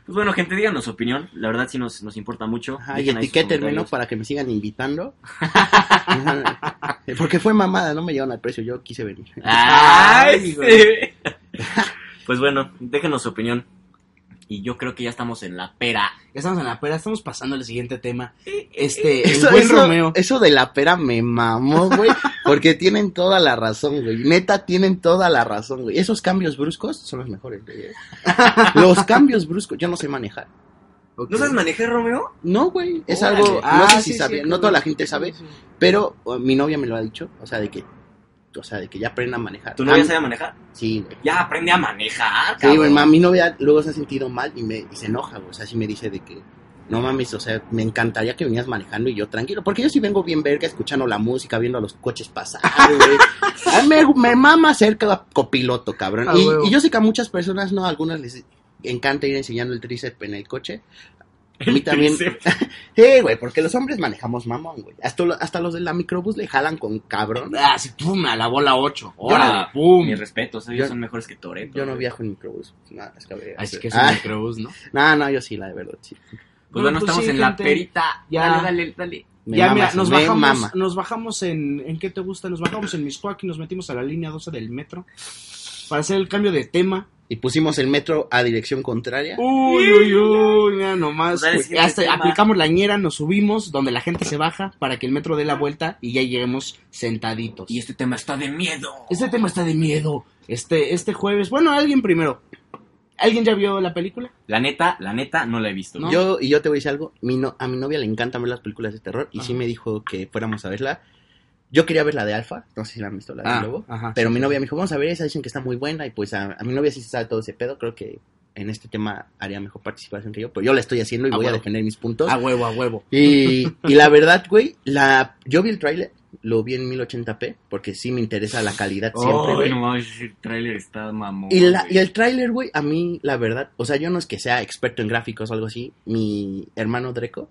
Pues bueno, gente, díganos su opinión. La verdad sí nos, nos importa mucho. Ajá, y etiquétenme, ¿no? Para que me sigan invitando. Porque fue mamada, no me llevan al precio, yo quise venir. ¡Ay, Ay, sí! pues bueno, déjenos su opinión. Y yo creo que ya estamos en la pera. Ya estamos en la pera, estamos pasando al siguiente tema. Este, el Eso, buen eso- Romeo. eso de la pera me mamó, güey. Porque tienen toda la razón, güey. Neta, tienen toda la razón, güey. Esos cambios bruscos son los mejores, güey. ¿eh? Los cambios bruscos, yo no sé manejar. ¿No sabes manejar, Romeo? No, güey. Es Órale. algo, no Ah, sé si sí, sabía, no toda la gente sabe, sí. pero uh, mi novia me lo ha dicho, o sea, de que, o sea, de que ya aprenda a manejar. ¿Tu novia Ah, sabe manejar? Sí, güey. Ya aprende a manejar, Sí, cabrón. güey, ma, mi novia luego se ha sentido mal y, me, y se enoja, güey. O sea, sí me dice de que, no mames, o sea, me encantaría que vinieras manejando y yo tranquilo. Porque yo sí vengo bien verga, escuchando la música, viendo a los coches pasar, güey. A mí me, me mama ser copiloto, cabrón. Ah, Y, y yo sé que a muchas personas, no, a algunas les encanta ir enseñando el tríceps en el coche. A mí también. Sí, güey, porque los hombres manejamos mamón, güey. Hasta, lo- hasta los de la microbús le jalan con cabrón. Ah, sí, pum, a la bola 8. Yo Órale, no- pum. Mis respetos, ellos Yo- son mejores que Toreto. Yo no viajo en microbús. Nada, es que, Así que es Ah, un microbús, ¿no? No, no, yo sí, la de verdad, sí. Pues Bueno, bueno, pues estamos sí, en la perita. Ya. Dale, dale, dale. Me ya, mama mira, nos me bajamos, mama. nos bajamos en, ¿en qué te gusta? Nos bajamos en Miscuac y nos metimos a la línea 12 del metro para hacer el cambio de tema. Y pusimos el metro a dirección contraria. Uy, uy, uy, mira nomás. Pues dale, güey. siguiente Hasta tema. aplicamos la ñera, nos subimos donde la gente se baja para que el metro dé la vuelta y ya lleguemos sentaditos. Y este tema está de miedo. Este tema está de miedo. Este, este jueves, bueno, alguien primero. ¿Alguien ya vio la película? La neta, la neta, no la he visto. ¿No? Yo, y yo te voy a decir algo, mi no- a mi novia le encantan ver las películas de terror y sí Ajá. me dijo que fuéramos a verla. Yo quería ver la de Alfa, no sé si la han visto, la de Ah, Lobo. ajá, pero sí. mi novia me dijo, vamos a ver esa, dicen que está muy buena y pues a, a mi novia sí se sabe todo ese pedo, creo que en este tema haría mejor participación que yo, pero yo la estoy haciendo y A voy a defender mis puntos. A huevo, a huevo. Y, y la verdad, güey, la, yo vi el tráiler, lo vi en 1080p, porque sí me interesa la calidad siempre, güey. no ese tráiler está mamón. Y, la, y el tráiler, güey, a mí, la verdad, o sea, yo no es que sea experto en gráficos o algo así, mi hermano Dreco,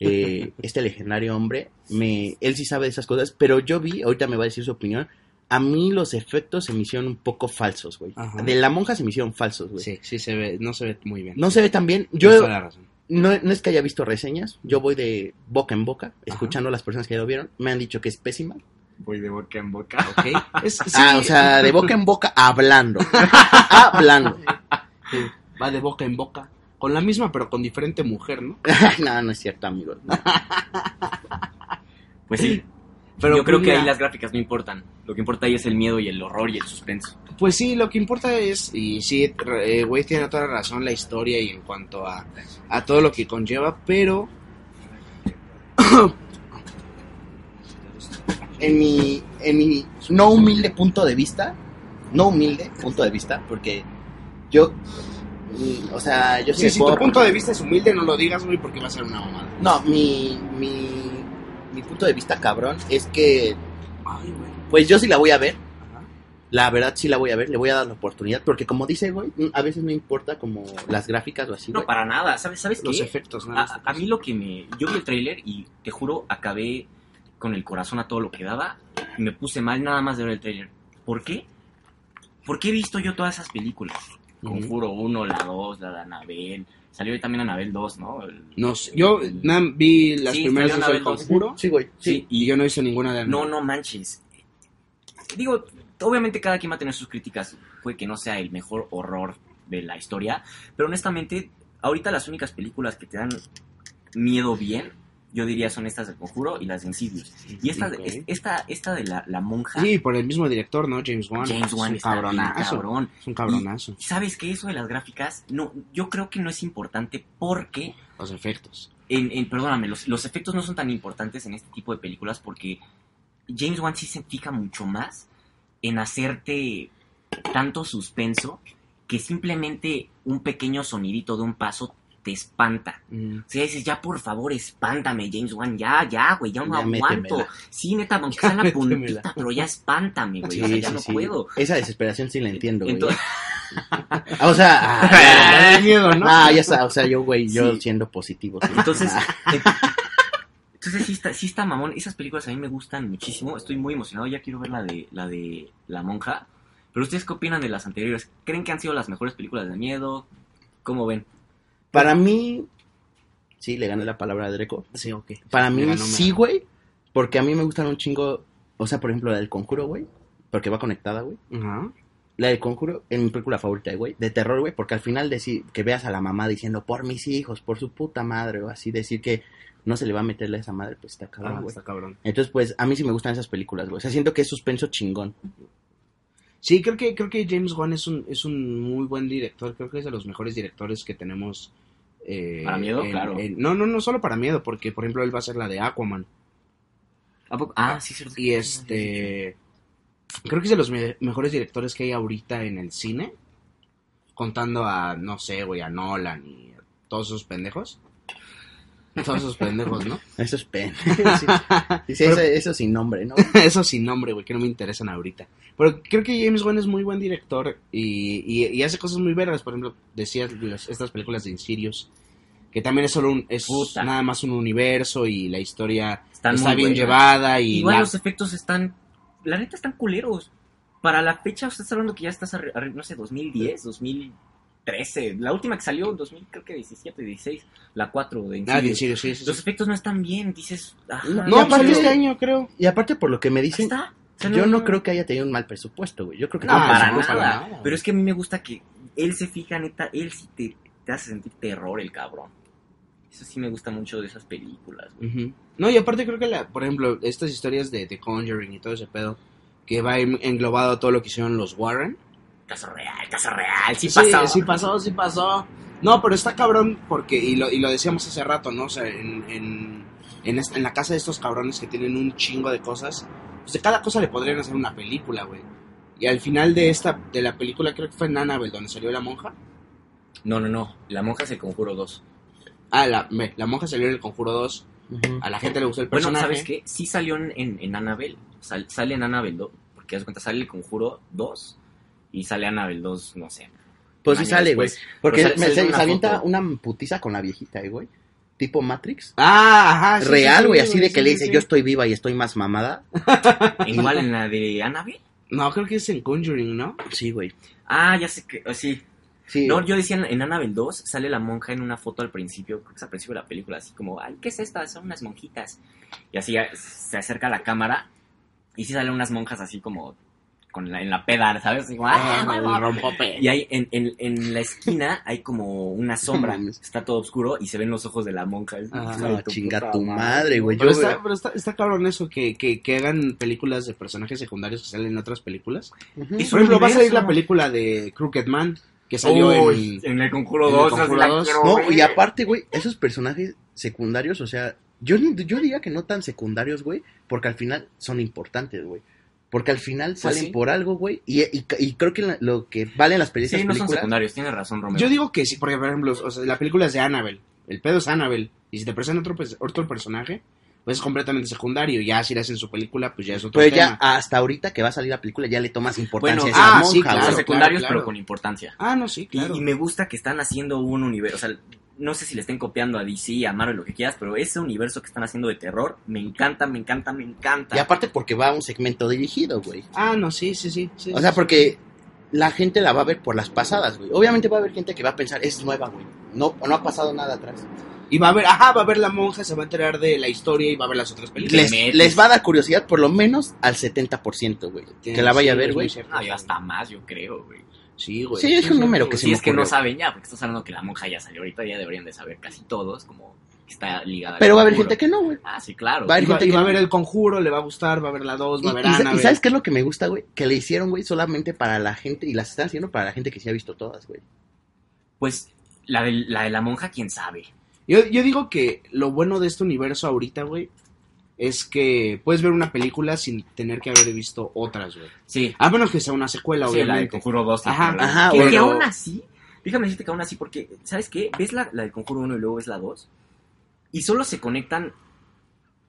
eh, este legendario hombre, me, él sí sabe de esas cosas, pero yo vi, ahorita me va a decir su opinión, a mí los efectos se me hicieron un poco falsos, güey. De la monja se me hicieron falsos, güey. Sí, sí se ve, no se ve muy bien. No se ve tan bien. Yo, toda la razón. no, no es que haya visto reseñas, yo voy de boca en boca, escuchando a las personas que ya lo vieron, me han dicho que es pésima. Voy de boca en boca. Ok. Es- sí, Ah, o sea, de boca en boca hablando. hablando. sí, va de boca en boca. Con la misma, pero con diferente mujer, ¿no? no, no es cierto, amigos. no. Pues sí. Pero Yo creo pues, que ahí las gráficas no importan. Lo que importa ahí es el miedo y el horror y el suspenso. Pues sí, lo que importa es, y sí, eh, güey tiene toda la razón la historia y en cuanto a, a todo lo que conlleva, pero En mi, en mi no humilde punto de vista, no humilde punto de vista, porque yo, o sea, yo sí sí, si puedo- tu punto de vista es humilde, no lo digas, güey, porque va a ser una mamada. No, mi, mi, mi punto de vista cabrón es que, Ay, güey. pues yo sí la voy a ver, Ajá. la verdad sí la voy a ver, le voy a dar la oportunidad, porque como dice, güey, a veces no importa como las gráficas o así, No, güey. para nada. ¿Sabes, ¿sabes Los qué? efectos, ¿no? A, a mí lo que me... Yo vi el tráiler y te juro, acabé con el corazón a todo lo que daba y me puse mal nada más de ver el tráiler. ¿Por qué? Porque he visto yo todas esas películas. Conjuro 1, la 2, la de Anabel. Salió también Anabel 2, ¿no? El- No sé, yo el- nada, vi las Sí, primeras dos del conjuro Sí, güey, sí. Sí, y yo no hice ninguna de No, no manches. Digo, obviamente cada quien va a tener sus críticas. Puede que no sea el mejor horror de la historia. Pero honestamente, ahorita las únicas películas que te dan miedo bien, yo diría son estas del Conjuro y las de Insidious. Y esta, Ok. es- esta, esta de la, la monja, Sí, por el mismo director, ¿no? James Wan. James Wan es un cabronazo. cabrón. Es un cabronazo. Y ¿Sabes qué? Eso de las gráficas, no, yo creo que no es importante porque Los efectos. en, en- perdóname, los, los efectos no son tan importantes en este tipo de películas porque James Wan sí se fija mucho más en hacerte tanto suspenso que simplemente un pequeño sonidito de un paso te espanta. Mm. O sea, dices, ya por favor, espántame, James Wan, ya, ya, güey, ya no Ya aguanto. métemela. Sí, neta, aunque sea la métemela. puntita, pero ya espántame, güey, Sí, o sea, ya no sí. puedo. Esa desesperación sí la entiendo, güey. Entonces- Ah, O sea, ah, Ya miedo, ¿no? ah, ya está, o sea, yo, güey, yo siendo positivo. Entonces, eh, entonces sí está, sí está mamón. Esas películas a mí me gustan muchísimo. Estoy muy emocionado. Ya quiero ver la de la de la monja. Pero ustedes qué opinan de las anteriores? ¿Creen que han sido las mejores películas de miedo? ¿Cómo ven? Para mí, sí, le gané la palabra a Dreco. Sí, ok. Para mí, ganó, sí, güey, porque a mí me gustan un chingo, o sea, por ejemplo, la del conjuro, güey, porque va conectada, güey. Ajá. La del conjuro es mi película favorita, güey, de terror, güey, porque al final decir que veas a la mamá diciendo por mis hijos, por su puta madre, o así, decir que no se le va a meterle a esa madre, pues está cabrón, Ah, güey. está cabrón. Entonces, pues, a mí sí me gustan esas películas, güey. O sea, siento que es suspenso chingón. Sí, creo que, creo que James Wan es un, es un muy buen director. Creo que es de los mejores directores que tenemos. eh, ¿Para miedo? en- Claro. en- no, no, no solo para miedo, porque por ejemplo él va a ser la de Aquaman. ¿A poco? Ah, sí, cierto. Y este. Creo que es de los me- mejores directores que hay ahorita en el cine. Contando a, no sé, güey, a Nolan y a todos esos pendejos. Todos esos pendejos, ¿no? Eso es pen. sí, eso, eso sin nombre, ¿no? Eso sin nombre, güey, que no me interesan ahorita. Pero creo que James Wan es muy buen director y, y, y hace cosas muy vergas. Por ejemplo, decías las- estas películas de Insidious, que también es solo un, es Puta. nada más un universo y la historia Están está bien buenas. llevada y Igual la- los efectos están. La neta están culeros. Para la fecha, usted está hablando que ya estás, arri- arri- no sé, 2010, 2013. La última que salió, 2000, creo que 17, 16. La 4 de Ah, de Insidious. Insidious, sí, sí, Los sí. efectos no están bien, dices. ajá, No, No, aparte- salió este año, creo. Y aparte, por lo que me dicen, está. O sea, yo no creo que haya tenido un mal presupuesto, güey. Yo creo que No, para, no, nada. para nada. Pero es que a mí me gusta que él se fija, neta, él sí te, te hace sentir terror, el cabrón. Eso sí me gusta mucho de esas películas, güey. No, y aparte creo que, la, por ejemplo, estas historias de The Conjuring y todo ese pedo, que va en- englobado a todo lo que hicieron los Warren. Caso real, caso real, sí, Sí, pasó. sí pasó, sí pasó. No, pero está cabrón porque, y lo, y lo decíamos hace rato, ¿no? O sea, en, en, en, esta- en la casa de estos cabrones que tienen un chingo de cosas, pues de cada cosa le podrían hacer una película, güey. Y al final de esta, de la película, creo que fue en Annabelle, donde salió la monja. No, no, no. La monja se conjuro dos. Ah, la, ve, la monja salió en el Conjuro 2. Ujú. A la gente le gustó el Bueno, personaje. ¿sabes qué? Sí salió en, en, Annabelle. Sal- sale en Annabelle 2. Porque das cuenta, sale el conjuro 2 y sale Annabelle 2, no sé. Pues sí sale, güey. Porque sale- me- sale se, una se avienta una putiza con la viejita, eh, güey. Tipo Matrix. Ah, ajá. sí, Real, sí, sí, güey, así de sí, que le dice, sí. yo estoy viva y estoy más mamada. Igual en la de Annabelle. No, creo que es en Conjuring, ¿no? Sí, güey. Ah, ya sé que. oh, sí. Sí. No, yo decía en, en Annabelle 2 sale la monja en una foto al principio, creo que es al principio de la película, así como, ay, ¿qué es esto? Son unas monjitas. Y así se acerca a la cámara y sí salen unas monjas así como con la, en la peda, ¿sabes? Así como, ¡ah, Ah. Y ahí en, en, en la esquina hay como una sombra, está todo oscuro y se ven los ojos de la monja. Ah, No, chinga puta tu madre, güey. Pero está, pero está, está cabrón eso, que, que, que hagan películas de personajes secundarios que salen en otras películas. Es Por ejemplo, va a salir la película de Crooked Man, que salió en... en el Conjuro en el 2. Conjuro así la 2. quiero No, y aparte, güey, esos personajes secundarios, o sea, yo, yo diría que no tan secundarios, güey, porque al final son importantes, güey. Porque al final Pues salen sí. por algo, güey, y, y, y creo que la- lo que valen las peli- Sí, no son películas... secundarios, tienes razón, Romeo. Yo digo que sí, porque por ejemplo, o sea, la película es de Annabelle, el pedo es Annabelle, y si te presentan otro, pues, otro personaje, pues es completamente secundario, ya si le hacen su película, pues ya es otro Pero tema. ya hasta ahorita que va a salir la película ya le tomas importancia Bueno, a esa ah, monja, sí, claro, son secundarios, claro. pero con importancia. Ah, no, sí, Y- claro. Y, me gusta que están haciendo un universo. O sea, no sé si le estén copiando a DC, a Marvel, lo que quieras, pero ese universo que están haciendo de terror me encanta, me encanta, me encanta. Y aparte porque va a un segmento dirigido, güey. Ah, no, sí, sí, sí. sí, O sea, porque la gente la va a ver por las pasadas, güey. Obviamente va a haber gente que va a pensar, es nueva, güey. No, no ha pasado nada atrás. Y va a ver, ajá, va a ver la monja, se va a enterar de la historia y va a ver las otras películas. Les, va a dar curiosidad por lo menos al 70%, güey. Que la vaya a ver, güey. hasta más, yo creo, güey. Sí, güey. Sí, es un número que se Si es que no saben ya, porque estás hablando que la monja ya salió ahorita, ya deberían de saber casi todos, como que está ligada. Pero va a haber gente que no, güey. Ah, sí, claro. Va a haber Y va, gente y que va a no. ver el conjuro, le va a gustar, va a ver la 2, Y, va a ver y sa- y sabes qué es lo que me gusta, güey? Que le hicieron, güey, solamente para la gente, y las están haciendo para la gente que sí ha visto todas, güey. Pues la de, la de la monja, quién sabe. Yo, yo digo que lo bueno de este universo ahorita, güey, es que puedes ver una película sin tener que haber visto otras, güey. Sí, A menos que sea una secuela, sí la de obviamente. Conjuro 2. Ajá, ajá, que, bueno. que aún así, déjame decirte que aún así, porque, ¿sabes qué? Ves la, la del Conjuro 1 y luego ves la 2, y solo se conectan,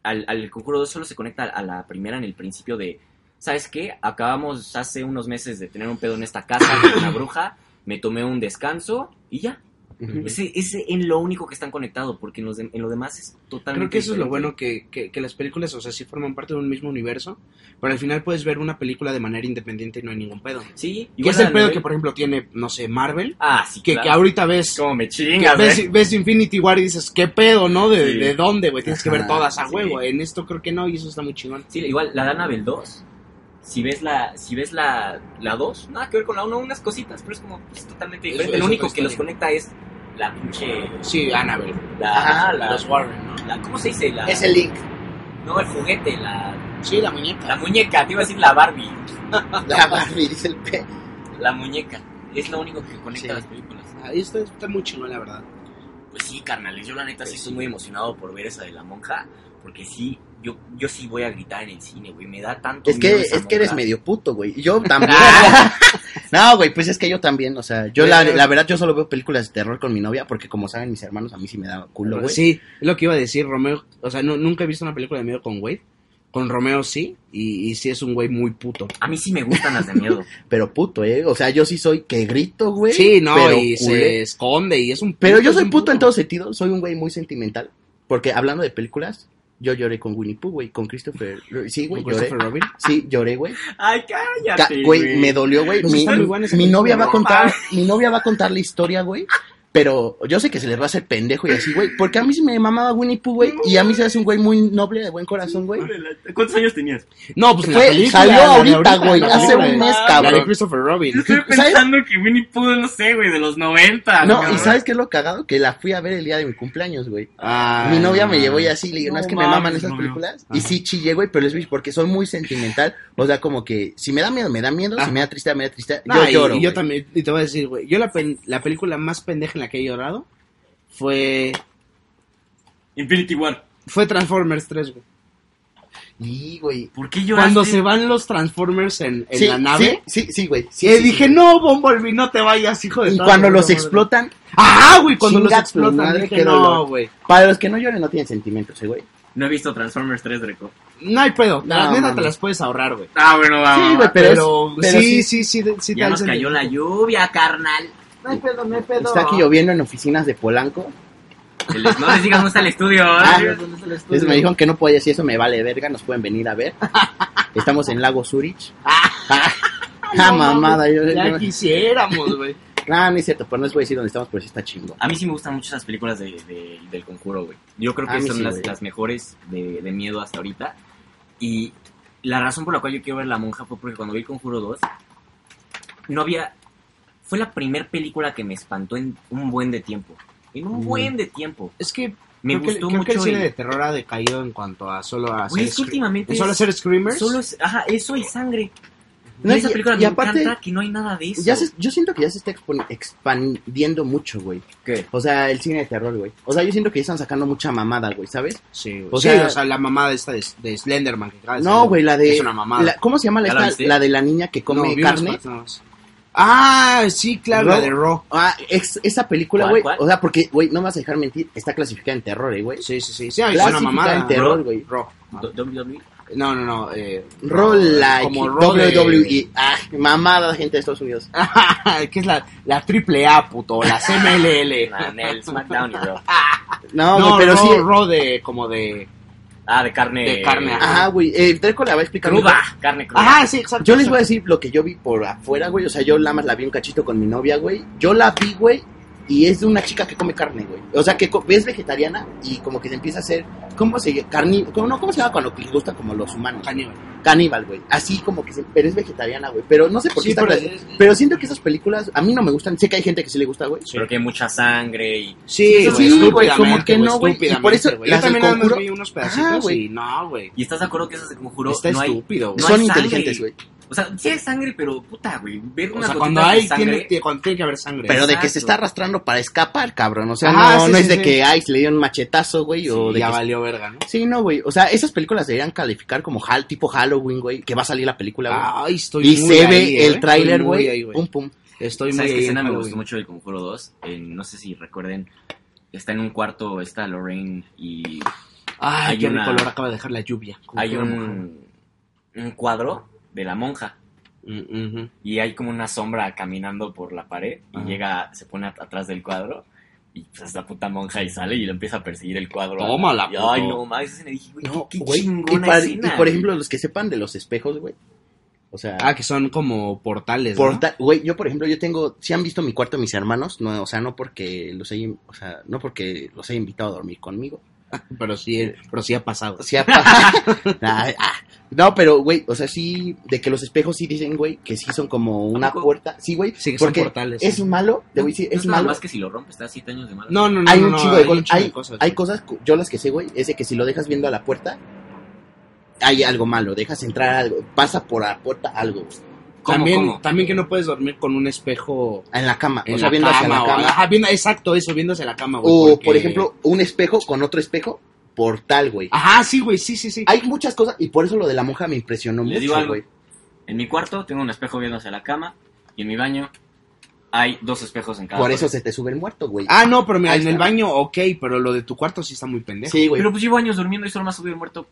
al, al Conjuro 2 solo se conecta a la primera en el principio de, ¿sabes qué? Acabamos hace unos meses de tener un pedo en esta casa con una bruja, me tomé un descanso y ya. Ese es en lo único que están conectados, porque en, los de- en lo demás es totalmente Creo que eso es lo bueno, que, que, que las películas, o sea, sí forman parte de un mismo universo, pero al final puedes ver una película de manera independiente y no hay ningún pedo. Sí, Y es el pedo que, por ejemplo, tiene, no sé, Marvel, Ah, sí, que, claro. que ahorita ves... Como me chingas, ves, ¿eh? ves Infinity War y dices, ¿qué pedo, no? ¿De, Sí. de dónde, güey? Tienes que ver todas a sí. huevo. En esto creo que no, y eso está muy chingón. Sí, igual la de Annabelle 2. Si ves la si ves la, la 2, nada que ver con la 1, unas cositas, pero es como pues, totalmente Eso- diferente. eso lo único que los conecta es la pinche. Sí, Annabelle. La, Ajá, la, Los Warren, ¿no? la- ¿Cómo se dice? La, Es el link. No, el juguete, la, Sí, la muñeca. la muñeca, te iba a decir la Barbie. La Barbie, dice el P. La muñeca. Es lo único que conecta Sí. las películas. Ahí está, está muy chingón, la verdad. Pues sí, carnales, yo la neta sí Pues estoy sí. muy emocionado por ver esa de la monja. Porque sí, yo, yo sí voy a gritar en el cine, güey. Me da tanto Es que, esa es que eres medio puto, güey. Yo también. no, güey, pues es que yo también, o sea, yo la, la verdad, yo solo veo películas de terror con mi novia porque como saben mis hermanos, a mí sí me da culo, güey. Sí, es lo que iba a decir, Romeo. O sea, no, nunca he visto una película de miedo con Wade. Con Romeo sí, y, y sí es un güey muy puto. A mí sí me gustan las de miedo. Pero puto, eh. O sea, yo sí soy que grito, güey. Sí, no, pero y culé. se esconde y es un Pero yo soy un puto en todo sentido, soy un güey muy sentimental. Porque hablando de películas, yo lloré con Winnie Pooh, güey, con Christopher. Sí, güey, ¿Con lloré. Robin? Sí, lloré, güey. Ay, cállate. Güey, me dolió, güey. Mi, mi novia va a contar, mames. mi novia va a contar la historia, güey. Pero yo sé que se les va a hacer pendejo y así, güey. Porque a mí sí me mamaba Winnie Pooh, güey. Y a mí se hace un güey muy noble, de buen corazón, güey. ¿Cuántos años tenías? No, pues Fue- la película. salió la ahorita, güey, la hace un mes, La cabrón. de Christopher Robin. Estoy ¿Sabes? pensando que Winnie Pooh, no sé, güey, de los 90. No, cabrón. y ¿sabes qué es lo cagado? Que la fui a ver el día de mi cumpleaños, güey. Ah, Mi novia me llevó y así, le digo, no, No es que me maman esas películas. Ajá. Y sí chillé, güey, pero es porque soy muy sentimental. O sea, como que si me da miedo, me da miedo. Si Ajá. me da tristeza, me da tristeza. Yo lloro. Y, yo también, y te voy a decir, güey, yo la, la película más pendeja en la que he llorado fue Infinity War. fue Transformers 3, güey. Y, güey. ¿Por qué lloraste? Cuando se van los Transformers en, en Sí, la nave, Sí, sí, sí, güey. Sí, y sí, dije, no, Bumblebee, no te vayas, hijo de Y cuando los madre". explotan, ¡Ah, güey! Cuando los explotan, madre, dije, no, dolor. güey. para los que no lloren, no tienen sentimientos, eh, güey. No he visto Transformers 3, Dreco. No hay pedo, la No, neta mames. te las puedes ahorrar, güey. Ah, bueno, vamos. Sí, güey, pero, Pero, sí, sí, sí, sí, sí, sí te Ya nos cayó la lluvia, carnal. No hay pedo, no hay pedo. Está aquí lloviendo en oficinas de Polanco. El- No les digas dónde está el estudio. Ah, ¿eh? ¿Dónde está el estudio? Entonces me dijeron que no podía decir eso, me vale verga, nos pueden venir a ver. Estamos en Lago Zurich. Ah, No, mamada. Yo, Ya yo- quisiéramos, güey. Nah, no es cierto, pero no les voy a decir dónde estamos, pero sí está chingo. A mí sí me gustan mucho esas películas de, de- del conjuro, güey. Yo creo que mí son sí, las, las mejores de, de miedo hasta ahorita. Y la razón por la cual yo quiero ver La Monja fue porque cuando vi el conjuro 2, no había... Fue la primer película que me espantó en un buen de tiempo. En un Mm. buen de tiempo. Es que Me creo, que, gustó creo mucho. que el cine de terror ha decaído en cuanto a solo hacer es que últimamente ¿en solo es- hacer screamers. Solo es, ajá, eso y sangre. No, y esa película y me aparte, encanta que no hay nada de eso. Ya se- yo siento que ya se está expandiendo mucho, güey. ¿Qué? O sea, el cine de terror, güey. O sea, yo siento que ya están sacando mucha mamada, güey, ¿sabes? Sí, güey. O Sí, sea- o sea, la mamada esta de, de Slenderman que No, güey, la de... Es una mamada. la- ¿Cómo se llama la, ¿Ya la esta- viste? la de la niña que come No, carne? más. Ah, sí, claro, la de Raw. Ah, esa película, ¿Cuál, güey. cuál? O sea, porque, güey, no me vas a dejar mentir, está clasificada en terror, eh, güey. Sí, sí, sí. Sí, es Clasificada una mamada. en terror, güey. Raw. Do- WWE. No, no, no. Eh, Roll like como de- WWE. Ah, mamada, gente de Estados Unidos. que es la, la triple A, puto, la CMLL. Nah, en el SmackDown y Raw. No, güey, pero sí. Raw de, como de... Ah, de carne. De carne, Ajá, güey. Eh, Treco la va a explicar. Cruda. mejor. Carne cruda. Ajá, sí, exacto. Yo les voy a decir lo que yo vi por afuera, güey. O sea, yo nada más la vi un cachito con mi novia, güey. Yo la vi, güey. Y es de una chica que come carne, güey. O sea, que co- es vegetariana y como que se empieza a hacer. ¿Cómo se llama? ¿cómo, no, ¿Cómo se llama cuando les gusta como los humanos? Caníbal. Caníbal, güey. Así como que se. Pero es vegetariana, güey. Pero no sé por qué Sí, está pero es- Pero siento que esas películas a mí no me gustan. Sé que hay gente que sí le gusta, güey. Pero que hay mucha sangre y. Sí, Sí, güey, güey, como que no, güey, y por eso güey. Yo también Conjuro- vi unos Ajá, pedacitos güey. y no, güey. Y estás de acuerdo que esas de conjuro Está no hay. estúpido, güey. no Son hay inteligentes, güey. O sea, sí hay sangre, pero puta, güey. Ver O sea, cuando hay, sangre. tiene, tiene- cuando tiene que haber sangre. Pero de que se está arrastrando para escapar, cabrón. O sea, Ajá, no, sí, no sí, es de sí. que, ay, se le dio un machetazo, güey. o Sí, de ya que valió verga, ¿no? Sí, no, güey. O sea, esas películas deberían calificar como hal, tipo Halloween, güey, que va a salir la película, güey. Ay, estoy y muy se ahí, ve eh. el tráiler, muy güey. Pum, pum. Estoy muy ¿Sabes qué ahí en escena me gustó mucho del Conjuro 2? En- no sé si recuerden. Está en un cuarto, está Lorraine y Ay, Hay qué una- rico acaba de dejar la lluvia. Hay un, un cuadro de la monja. Mm. Y hay como una sombra caminando por la pared. Y Ajá. llega, se pone at- atrás del cuadro. Y pues es la puta monja y sale y lo empieza a perseguir el cuadro. Tómala, Y, Ay, no, más esa escena dije, güey, No, qué, qué güey. Y, chingona para- escena, y por güey. ejemplo, los que sepan de los espejos, güey. O sea, Ah, que son como portales, güey, yo por ejemplo, yo tengo, si han visto mi cuarto mis hermanos, no, o sea, no porque los haya, o sea, no porque los haya invitado a dormir conmigo. Pero sí, pero sí ha pasado. Ah. no, pero güey, o sea, sí, de que los espejos sí dicen, güey, que sí son como una puerta. Sí, güey, Sí, que son porque portales. es malo, te voy a decir, es nada malo. más que si lo rompes, te da 7 años de malo. No, no, no. hay no, un no, chingo de, hay cosas. un chingo Hay, de cosas. hay güey. cosas, yo las que sé, güey, es de que si lo dejas viendo a la puerta, hay algo malo, dejas entrar algo, pasa por la puerta algo, güey. ¿Cómo, también, cómo? también que no puedes dormir con un espejo en la cama, en o sea, la viendo hacia cama. la o- cama. ajá, viendo, exacto, eso, viendo hacia la cama, güey. o, porque- por ejemplo, un espejo con otro espejo, portal, güey. Ajá, sí, güey, sí, sí, sí. Hay muchas cosas, y por eso lo de la monja me impresionó Les mucho, algo. güey. En mi cuarto tengo un espejo viendo hacia la cama. Y en mi baño hay dos espejos en cada Por eso se te sube el muerto, güey. Ah, no, pero mira, Ahí en el baño, ok, pero lo de tu cuarto sí está muy pendejo. sí, güey. Pero pues llevo años durmiendo y solo me ha subido el muerto.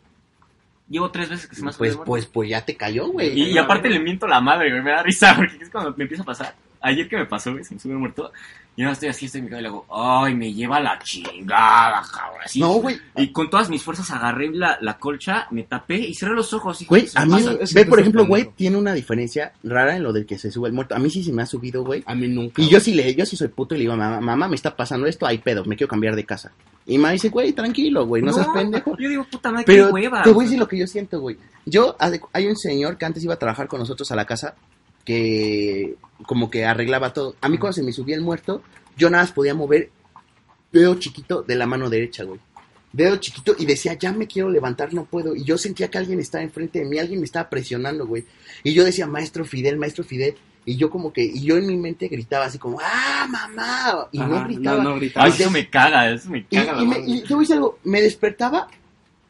Llevo tres veces que se me ha Pues, pues, pues ya te cayó, güey. Y, y aparte le miento la madre, güey. Me da risa porque es cuando me empieza a pasar. Ayer que me pasó, güey, se me sube el muerto. Y ahora estoy así, estoy en mi cama y le hago, ay, me lleva la chingada, cabrón. Así. No, güey. Y con todas mis fuerzas agarré la, la colcha, me tapé y cerré los ojos. Güey, me a mí, pasa. ve, por ejemplo, güey, tiene una diferencia rara en lo del que se sube el muerto. A mí sí se me ha subido, güey. A mí nunca. Y yo sí le, yo sí soy puto y le digo, mamá, mamá, me está pasando esto, hay pedo, me quiero cambiar de casa. Y mamá dice, güey, tranquilo, güey, no, seas pendejo. Yo digo, puta madre, Pero qué hueva. te voy a decir lo que yo siento, güey. Yo, hay un señor que antes iba a trabajar con nosotros a la casa que como que arreglaba todo. A mí cuando se me subía el muerto, yo nada más podía mover dedo chiquito de la mano derecha, güey. Dedo chiquito y decía, ya me quiero levantar, no puedo. Y yo sentía que alguien estaba enfrente de mí, alguien me estaba presionando, güey. Y yo decía, maestro Fidel, maestro Fidel. Y yo como que, y yo en mi mente gritaba así como, ah, mamá. Y no gritaba. No, no gritaba. Ay, eso me caga, eso me Y, caga. la y me, y a decir algo, me despertaba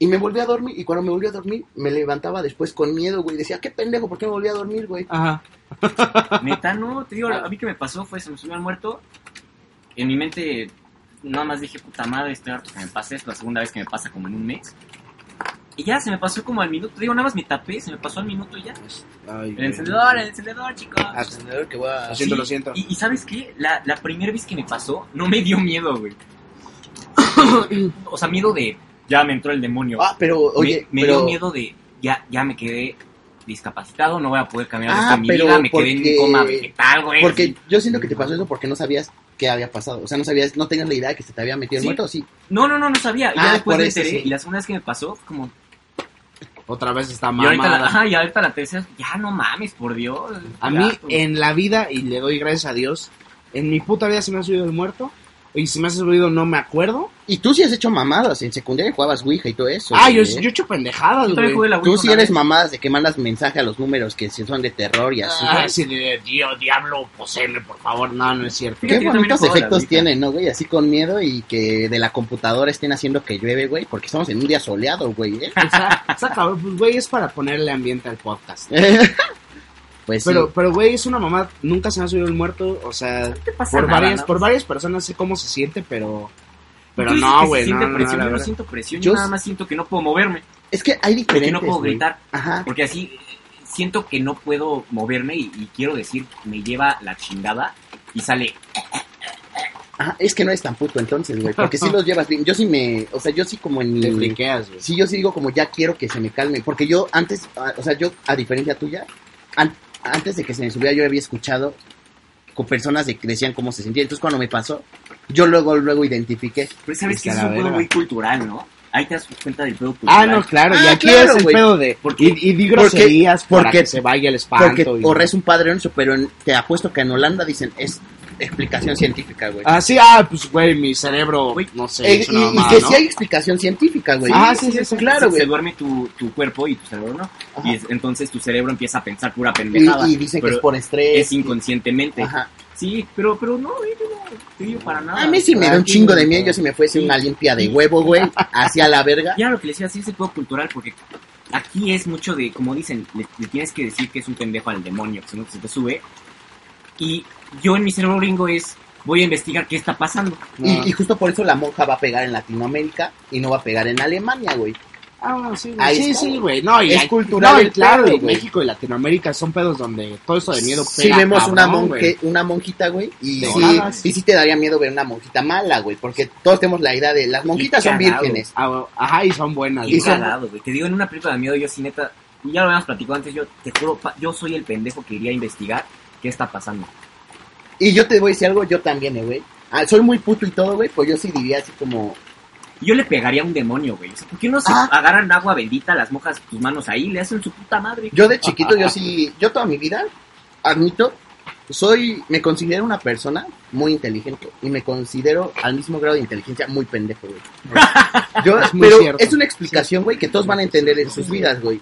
y me volví a dormir. Y cuando me volví a dormir, me levantaba después con miedo, güey. Decía, qué pendejo, ¿por qué me volví a dormir, güey? Ajá. Neta, no, te digo, a mí que me pasó fue, se me subió al muerto. En mi mente, nada más dije, puta madre, estoy harto que me pase esto. La segunda vez que me pasa como en un mes. Y ya, se me pasó como al minuto. Te digo, nada más me tapé, se me pasó al minuto y ya. Ay, El güey. encendedor, el encendedor, chicos. Ascendedor que voy a... Lo siento, Sí, lo siento. Y, y ¿sabes qué? La, la primera vez que me pasó, no me dio miedo, güey. o sea, miedo de, ya me entró el demonio. Ah, pero, oye, me, me pero... dio miedo de, ya, ya me quedé discapacitado, no voy a poder caminar Ah, mi pero vida, me quedé en coma vegetal, güey. Porque así. yo siento que te pasó eso porque no sabías qué había pasado. O sea, no sabías, no tenías la idea de que se te había metido el muerto, sí. No, no, no, no sabía. Y Ah, ya después por me eso enteré, sí. y la segunda vez que me pasó, como... Otra vez está Y ahorita, la, mamada. ajá, y ahorita la tercera, ya no mames, por Dios. A ya, mí, pues. en la vida, y le doy gracias a Dios, en mi puta vida se me ha subido el muerto. Y si me has subido, no me acuerdo. Y tú sí has hecho mamadas. En secundaria jugabas Ouija y todo eso. ah, yo, güey, ¿eh? yo he hecho pendejadas, güey. jugué la Tú sí eres vez. mamadas de que mandas mensaje a los números que si son de terror y así. Ah, sí, de Dios, diablo, poseeme, por favor. No, no es cierto. Qué bonitos efectos tienen, ¿no, güey? Así con miedo y que de la computadora estén haciendo que llueve, güey. Porque estamos en un día soleado, güey, ¿eh? O sea, o sea, cabrón, pues, güey, es para ponerle ambiente al podcast. pues Pero, sí. pero, güey, es una mamá. Nunca se me ha subido el muerto. O sea, te pasa por nada, varias, ¿no? por varias personas sé cómo se siente, pero. Pero no, güey, no, no, presión, yo no siento presión, Yo yo nada más siento que no puedo moverme, Es que hay que diferentes, no puedo gritar, Ajá. porque así siento que no puedo moverme y, y quiero decir, me lleva la chingada y sale, Ajá, es que no es tan puto entonces, güey. Porque sí los llevas bien. Yo sí me. O sea, yo sí como en mi. Te friqueas, güey. Sí, yo sí digo como ya quiero que se me calme. Porque yo antes, ah, o sea, yo, a diferencia tuya, antes de que se me subiera, yo había escuchado con personas de que decían cómo se sentía. Entonces, cuando me pasó, yo luego, luego identifiqué. pero sabes Está que es un pedo muy cultural, ¿no? Ahí te das cuenta del pedo Ah, cultural. no, claro, y Ah, aquí claro, es el pedo de. Porque- y, y di porque- groserías para porque- que se vaya el espanto. Porque y- o es un padre nuestro, pero en- te apuesto que en Holanda dicen es explicación científica, güey. Ah, sí, ah, pues, güey, mi cerebro, Güey, no sé, Eh, y, y que ¿no? sí hay explicación científica, güey. Ah, sí, sí, sí, claro, se, güey. se duerme tu, tu cuerpo y tu cerebro no. Ajá. Y es- entonces tu cerebro empieza a pensar pura Y, pendejada. y dicen que es por estrés. es inconscientemente. Ajá. Sí, pero, pero no, eh, yo no te digo para nada. A mí sí me da un chingo de güey, miedo. Yo si me fuese Sí. una limpia de huevo, güey, hacia la verga. Ya lo que les decía, sí es el pedo cultural, porque aquí es mucho de, como dicen, le, le tienes que decir que es un pendejo al demonio, que si no se te sube. Y yo en mi cerebro gringo es, voy a investigar qué está pasando. Y, y justo por eso la monja va a pegar en Latinoamérica y no va a pegar en Alemania, güey. Ah, sí, güey. Sí, está. sí, güey. No, y Es hay- cultural no, el claro, pedo, y güey. México y Latinoamérica son pedos donde todo esto de miedo Si pega vemos una, monje, una monjita, güey, y sí, y sí te daría miedo ver una monjita mala, güey, porque todos tenemos la idea de las monjitas son vírgenes. Ah, Ajá, y son buenas. Güey. güey. Te digo, en una película de miedo, yo sí neta, y ya lo habíamos platicado antes, yo te juro, pa- yo soy el pendejo que iría a investigar qué está pasando. Y yo te voy a decir algo, yo también, eh, güey. Ah, soy muy puto y todo, güey, pues yo sí diría así como... Yo le pegaría a un demonio, güey. O sea, ¿Por qué no se Ah. agarran agua bendita, las mojas tus manos ahí, le hacen su puta madre? Yo de chiquito, yo sí, yo toda mi vida, admito, soy, me considero una persona muy inteligente y me considero al mismo grado de inteligencia muy pendejo, güey. Yo, Es muy pero cierto. es una explicación, güey, que todos van a entender en sus vidas, güey.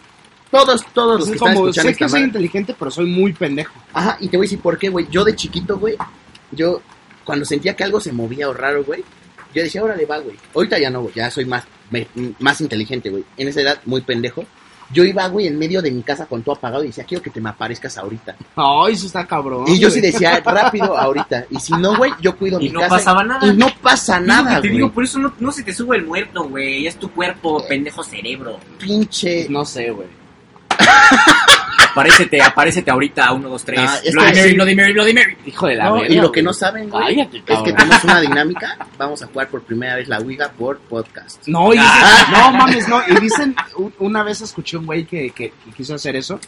Todos, todos los Es que están como, escuchando sé que esta soy madre- inteligente, pero soy muy pendejo. Ajá, y te voy a decir por qué, güey. Yo de chiquito, güey, yo cuando sentía que algo se movía o raro, güey, yo decía, órale, va, güey. Ahorita ya no, güey, ya soy más, me- más inteligente, güey. En esa edad, muy pendejo. Yo iba, güey, en medio de mi casa con todo apagado y decía, quiero que te me aparezcas ahorita. Ay, eso está cabrón. y yo sí decía, rápido, ahorita. Y si no, güey, yo cuido Y mi no casa. pasaba nada. Y no pasa nada, que te güey. digo, por eso no, no se te sube el muerto, güey. Es tu cuerpo, pendejo cerebro. Pinche. No sé, güey. Aparécete, aparécete ahorita 1, 2, 3. Ah, es Bloody que Mary, sí. Bloody Mary, Bloody Mary. Hijo de la No, verga, y lo que güey. no saben, güey, Cállate, es que cabrón. tenemos una dinámica. Vamos a jugar por primera vez la Ouija por podcast. No, y Ah. dicen- no mames, no. Y dicen, u- una vez escuché un güey que, que, que quiso hacer eso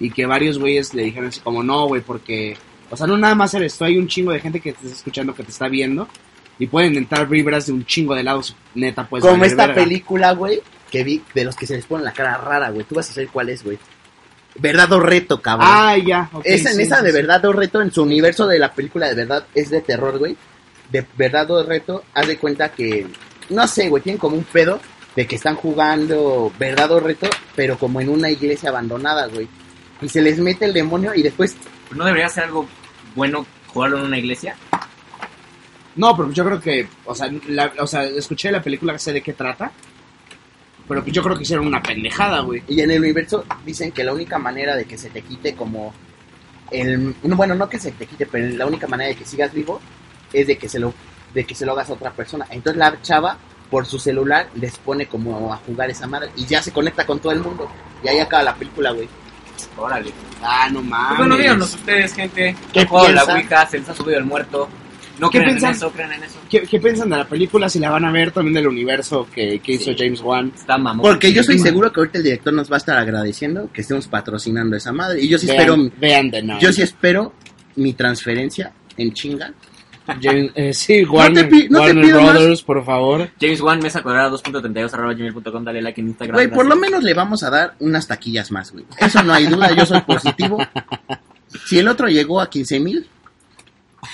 y que varios güeyes le dijeron así como, no, güey, porque, o sea, no nada más eres tú, hay un chingo de gente que te está escuchando, que te está viendo y pueden entrar vibras de un chingo de lados, neta, pues. Como valer esta verga. película, güey, que vi de los que se les pone la cara rara, güey. Tú vas a saber cuál es, güey. Verdad o reto, cabrón. Ah, ya. ok, esa, en esa sí, de sí. verdad o reto, en su universo de la película de verdad es de terror, güey. De verdad o reto, haz de cuenta que, no sé, güey, tienen como un pedo de que están jugando verdad o reto, pero como en una iglesia abandonada, güey. Y se les mete el demonio y después, ¿No debería ser algo bueno jugarlo en una iglesia? No, pero yo creo que, o sea, la- o sea, escuché la película, sé de qué trata, pero pues yo creo que hicieron una pendejada, güey. y en el universo dicen que la única manera de que se te quite como el, no, bueno, no que se te quite, pero la única manera de que sigas vivo es de que se lo, de que se lo hagas a otra persona. Entonces la chava por su celular les pone como a jugar esa madre y ya se conecta con todo el mundo y ahí acaba la película, güey. Órale. Ah, no mames. Pues bueno, díganos ustedes, gente. ¿Qué ¿Han jugado la? Ouija? ¿Se les ha subido el muerto? No ¿Qué crean piensan? en eso, crean en eso. ¿Qué, qué piensan de la película? Si la van a ver también del universo que, que hizo Sí. James Wan. Está mamón. Porque yo estoy seguro que ahorita el director nos va a estar agradeciendo que estemos patrocinando esa madre. Y yo sí espero, Vean, vean de nuevo. yo sí espero mi transferencia en chinga. James- eh, sí, Warner, pi- no te Warner pido más. Brothers, por favor. James Wan, mesa cuadrada 2.32 arroba gmail.com, dale like en Instagram. Güey, por lo menos le vamos a dar unas taquillas más, güey. Eso no hay duda, yo soy positivo. Si el otro llegó a 15 mil,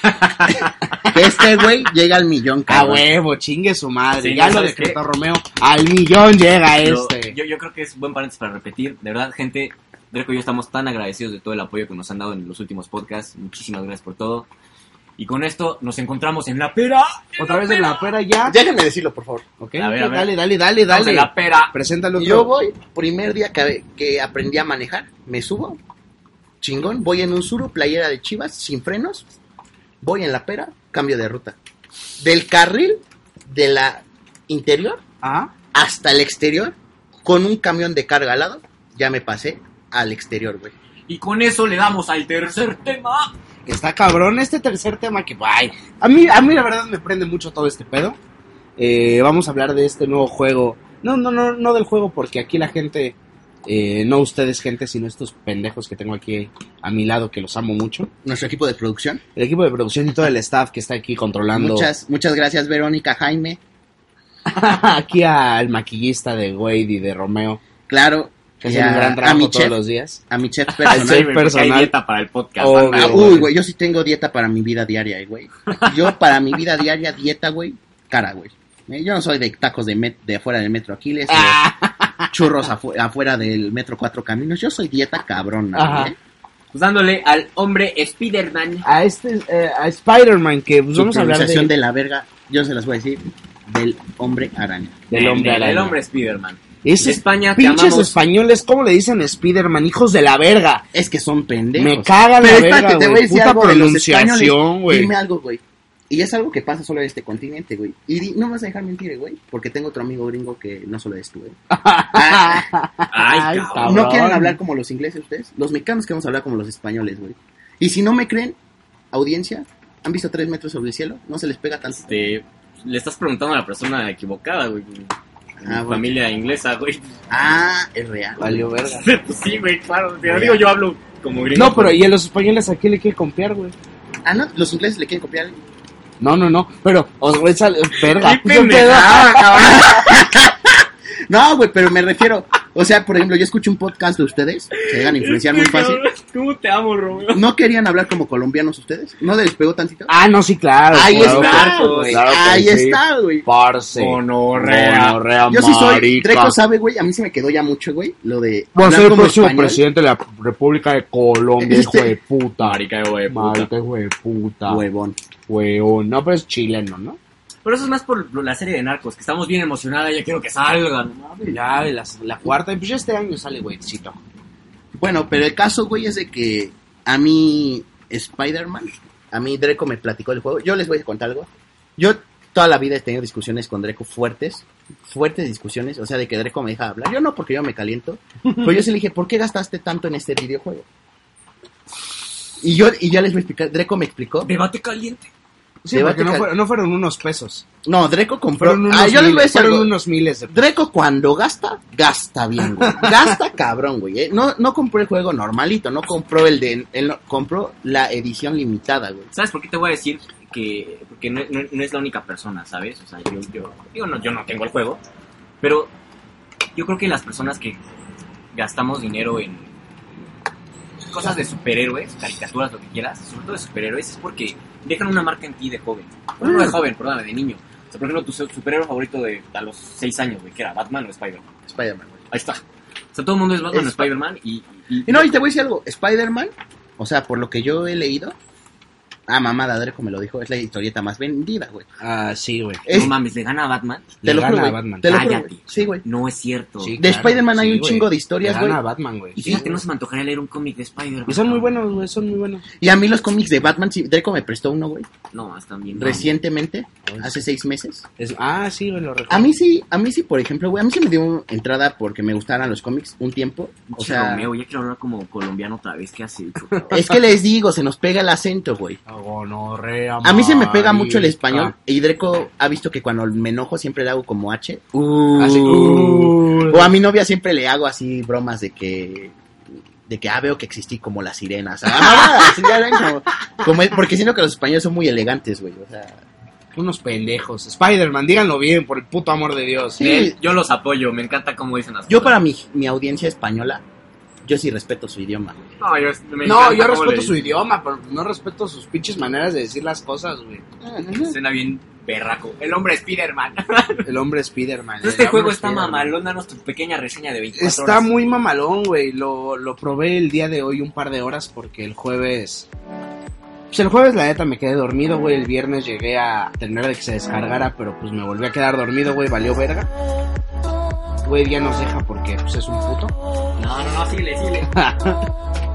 este güey llega al millón, A cabrón. huevo, chingue su madre. Sí, ya lo ¿sabes decretó? Romeo. Al millón llega Yo- este. Yo, yo creo que es buen paréntesis para repetir. De verdad, gente, Dreco y yo estamos tan agradecidos de todo el apoyo que nos han dado en los últimos podcasts. Muchísimas gracias por todo. Y con esto nos encontramos en la pera. Otra vez en la pera ya. Déjenme decirlo, por favor. Ok, A ver, ok, a ver. dale, dale, dale, dale. en la pera. Preséntalo tú. Yo voy, primer día que, que aprendí a manejar, me subo, chingón, voy en un suru, playera de chivas, sin frenos, voy en la pera, cambio de ruta. Del carril de la interior Ah, hasta el exterior, con un camión de carga al lado, ya me pasé al exterior, güey. Y con eso le damos al tercer tema. está cabrón este tercer tema que, ay, a mí, a mí la verdad me prende mucho todo este pedo. Eh, vamos a hablar de este nuevo juego. No, no, no, no del juego porque aquí la gente, eh, no ustedes gente, sino estos pendejos que tengo aquí a mi lado que los amo mucho. Nuestro equipo de producción. El equipo de producción y todo el staff que está aquí controlando. Muchas, muchas gracias, Verónica, Jaime. aquí al maquillista de Wade y de Romeo, Claro, que y hacen un a, gran a trabajo mi todos chef, los días. a mi chef chef personal. Porque personal. Hay dieta para el podcast. Obvio. Ah, uy, güey, yo sí tengo dieta para mi vida diaria, eh, güey. Yo para mi vida diaria, dieta, güey, cara, güey. Eh, Yo no soy de tacos de, met- de afuera del metro Aquiles, Ah, churros afu- afuera del metro Cuatro Caminos. Yo soy dieta cabrona. ¿eh? Pues dándole al hombre Spider-Man. a este, eh, a Spider-Man, que pues, vamos a hablar de, de la verga, yo se las voy a decir, del hombre araña. del hombre Del- del araña. hombre Spider-Man. Esos España, te pinches amamos. españoles, ¿cómo le dicen Spider-Man? Hijos de la verga. Es que son pendejos. Me cagan Pero la verga, te voy a güey. decir Puta algo de los pronunciación, españoles. güey. Dime algo, güey. Y es algo que pasa solo en este continente, güey. Y di- no me vas a dejar mentir, güey. Porque tengo otro amigo gringo que no solo es tú, güey. Ah, Ay, cabrón. ¿No quieren hablar como los ingleses ustedes? Los mexicanos queremos hablar como los españoles, güey. Y si no me creen, audiencia, ¿han visto tres metros sobre el cielo? No se les pega tanto. Este, le estás preguntando a la persona equivocada, güey. Ah, bueno. Familia inglesa, güey. Ah, es real. Valió verga. Pues sí, güey, claro. Te digo, yo hablo como gringo. No, pero ¿y a los españoles a quién le quiere copiar, güey? Ah, no, los ingleses le quieren copiar. No, no, no. Pero, os voy a sal- verga. ¡Qué pendejada, No, güey, pero me refiero. O sea, por ejemplo, yo escucho un podcast de ustedes, se dejan influenciar muy fácil. ¿Cómo te amo, Romeo? ¿No querían hablar como colombianos ustedes? ¿No les pegó tantito? Ah, no, sí, claro. Ahí claro está, güey. claro Ahí sí. está, güey. Parce. Gonorrea. Gonorrea, Yo sí soy. marica. Dreco sabe, güey. A mí se me quedó ya mucho, güey. Lo de. A hablar ser el próximo español. presidente de la República de Colombia, Este- hijo de puta. Marica, güey, puta. Marica, hijo de puta. Huevón. Huevón. No, pero es chileno, ¿no? Pero eso es más por la serie de Narcos, que estamos bien emocionada, ya quiero que salgan. Ya, la, la cuarta. Pues ya este año sale, güeycito. Bueno, pero el caso, güey, es de que a mí Spider-Man, a mí Dreco me platicó el juego. Yo les voy a contar algo. Yo toda la vida he tenido discusiones con Dreco fuertes, fuertes discusiones, o sea, de que Dreco me deja hablar. Yo no, porque yo me caliento. Pero yo sí le dije, ¿por qué gastaste tanto en este videojuego? Y yo, y ya les voy a explicar. Dreco me explicó. Debate caliente. Sí, porque no, fueron, no fueron unos pesos. No, Dreco compró. Fueron unos, Ah, yo les voy a miles, decir fueron algo. unos miles de pesos. Dreco cuando gasta, gasta bien, güey. Gasta cabrón, güey. ¿eh? No, no compró el juego normalito, no compró el de... Él no- compró la edición limitada, güey. ¿Sabes por qué te voy a decir que porque no, no- no es la única persona, ¿sabes? O sea, yo, yo, digo, no, yo no tengo el juego, pero yo creo que las personas que gastamos dinero en cosas de superhéroes, caricaturas, lo que quieras, sobre todo de superhéroes, es porque dejan una marca en ti de joven. Bueno, no de joven, perdóname, de niño. O sea, por ejemplo, tu su- superhéroe favorito de a los 6 años, güey, que era Batman o Spider-Man. Spider-Man, güey. Ahí está. O sea, todo el mundo es Batman o Spider-Man y, y- Y no, y te voy a decir algo. Spider-Man, o sea, por lo que yo he leído... Ah, mamada, Dreco me lo dijo. Es la historieta más vendida, güey. Ah, sí, güey. Es- no mames, le gana a Batman. Te Le lo juro, gana a güey. Batman. Te lo juro, Cállate. güey. Sí, güey. No es cierto. Sí, De claro, Spider-Man hay un güey. chingo de historias, Le gana güey. a Batman, güey. Y fíjate, no se me antojaría leer un cómic de Spider-Man. Y son muy buenos, güey, son muy buenos. Y a mí los cómics de Batman, sí, Dreco me prestó uno, güey. No, están bien. Recientemente, hace seis meses. Es- ah, sí, güey, lo recuerdo. A mí sí, a mí sí, por ejemplo, güey, a mí sí me dio entrada porque me gustaran los cómics un tiempo. O sea, Romeo, ya quiero hablar como colombiano otra vez. ¿Qué has hecho? es que les digo, se nos pega el acento, güey. A mí se me pega mucho el español. Y Dreco ha visto que cuando me enojo siempre le hago como H. Así, uh, O a mi novia siempre le hago así bromas de que de que ah, veo que existí como las sirenas. Ah, como- porque siento que los españoles son muy elegantes, güey. O sea, unos pendejos. Spider-Man, díganlo bien, por el puto amor de Dios. Sí. Eh, yo los apoyo, me encanta cómo dicen las yo cosas. para mi, mi audiencia española, yo sí respeto su idioma. No, yo, me No, encanta yo cómo respeto le- su idioma, pero no respeto sus pinches maneras de decir las cosas, güey. Suena bien berraco. El hombre Spider-Man. El hombre Spider-Man. este hombre juego está mamalón, danos tu pequeña reseña de 24 Está horas. muy mamalón, güey. Lo, lo probé el día de hoy un par de horas porque el jueves... Pues el jueves la neta me quedé dormido, güey. El viernes llegué a terminar de que se descargara, pero pues me volví a quedar dormido, güey. Valió verga. Güey, ya nos deja porque pues es un puto. No, no, no, síguele, síguele.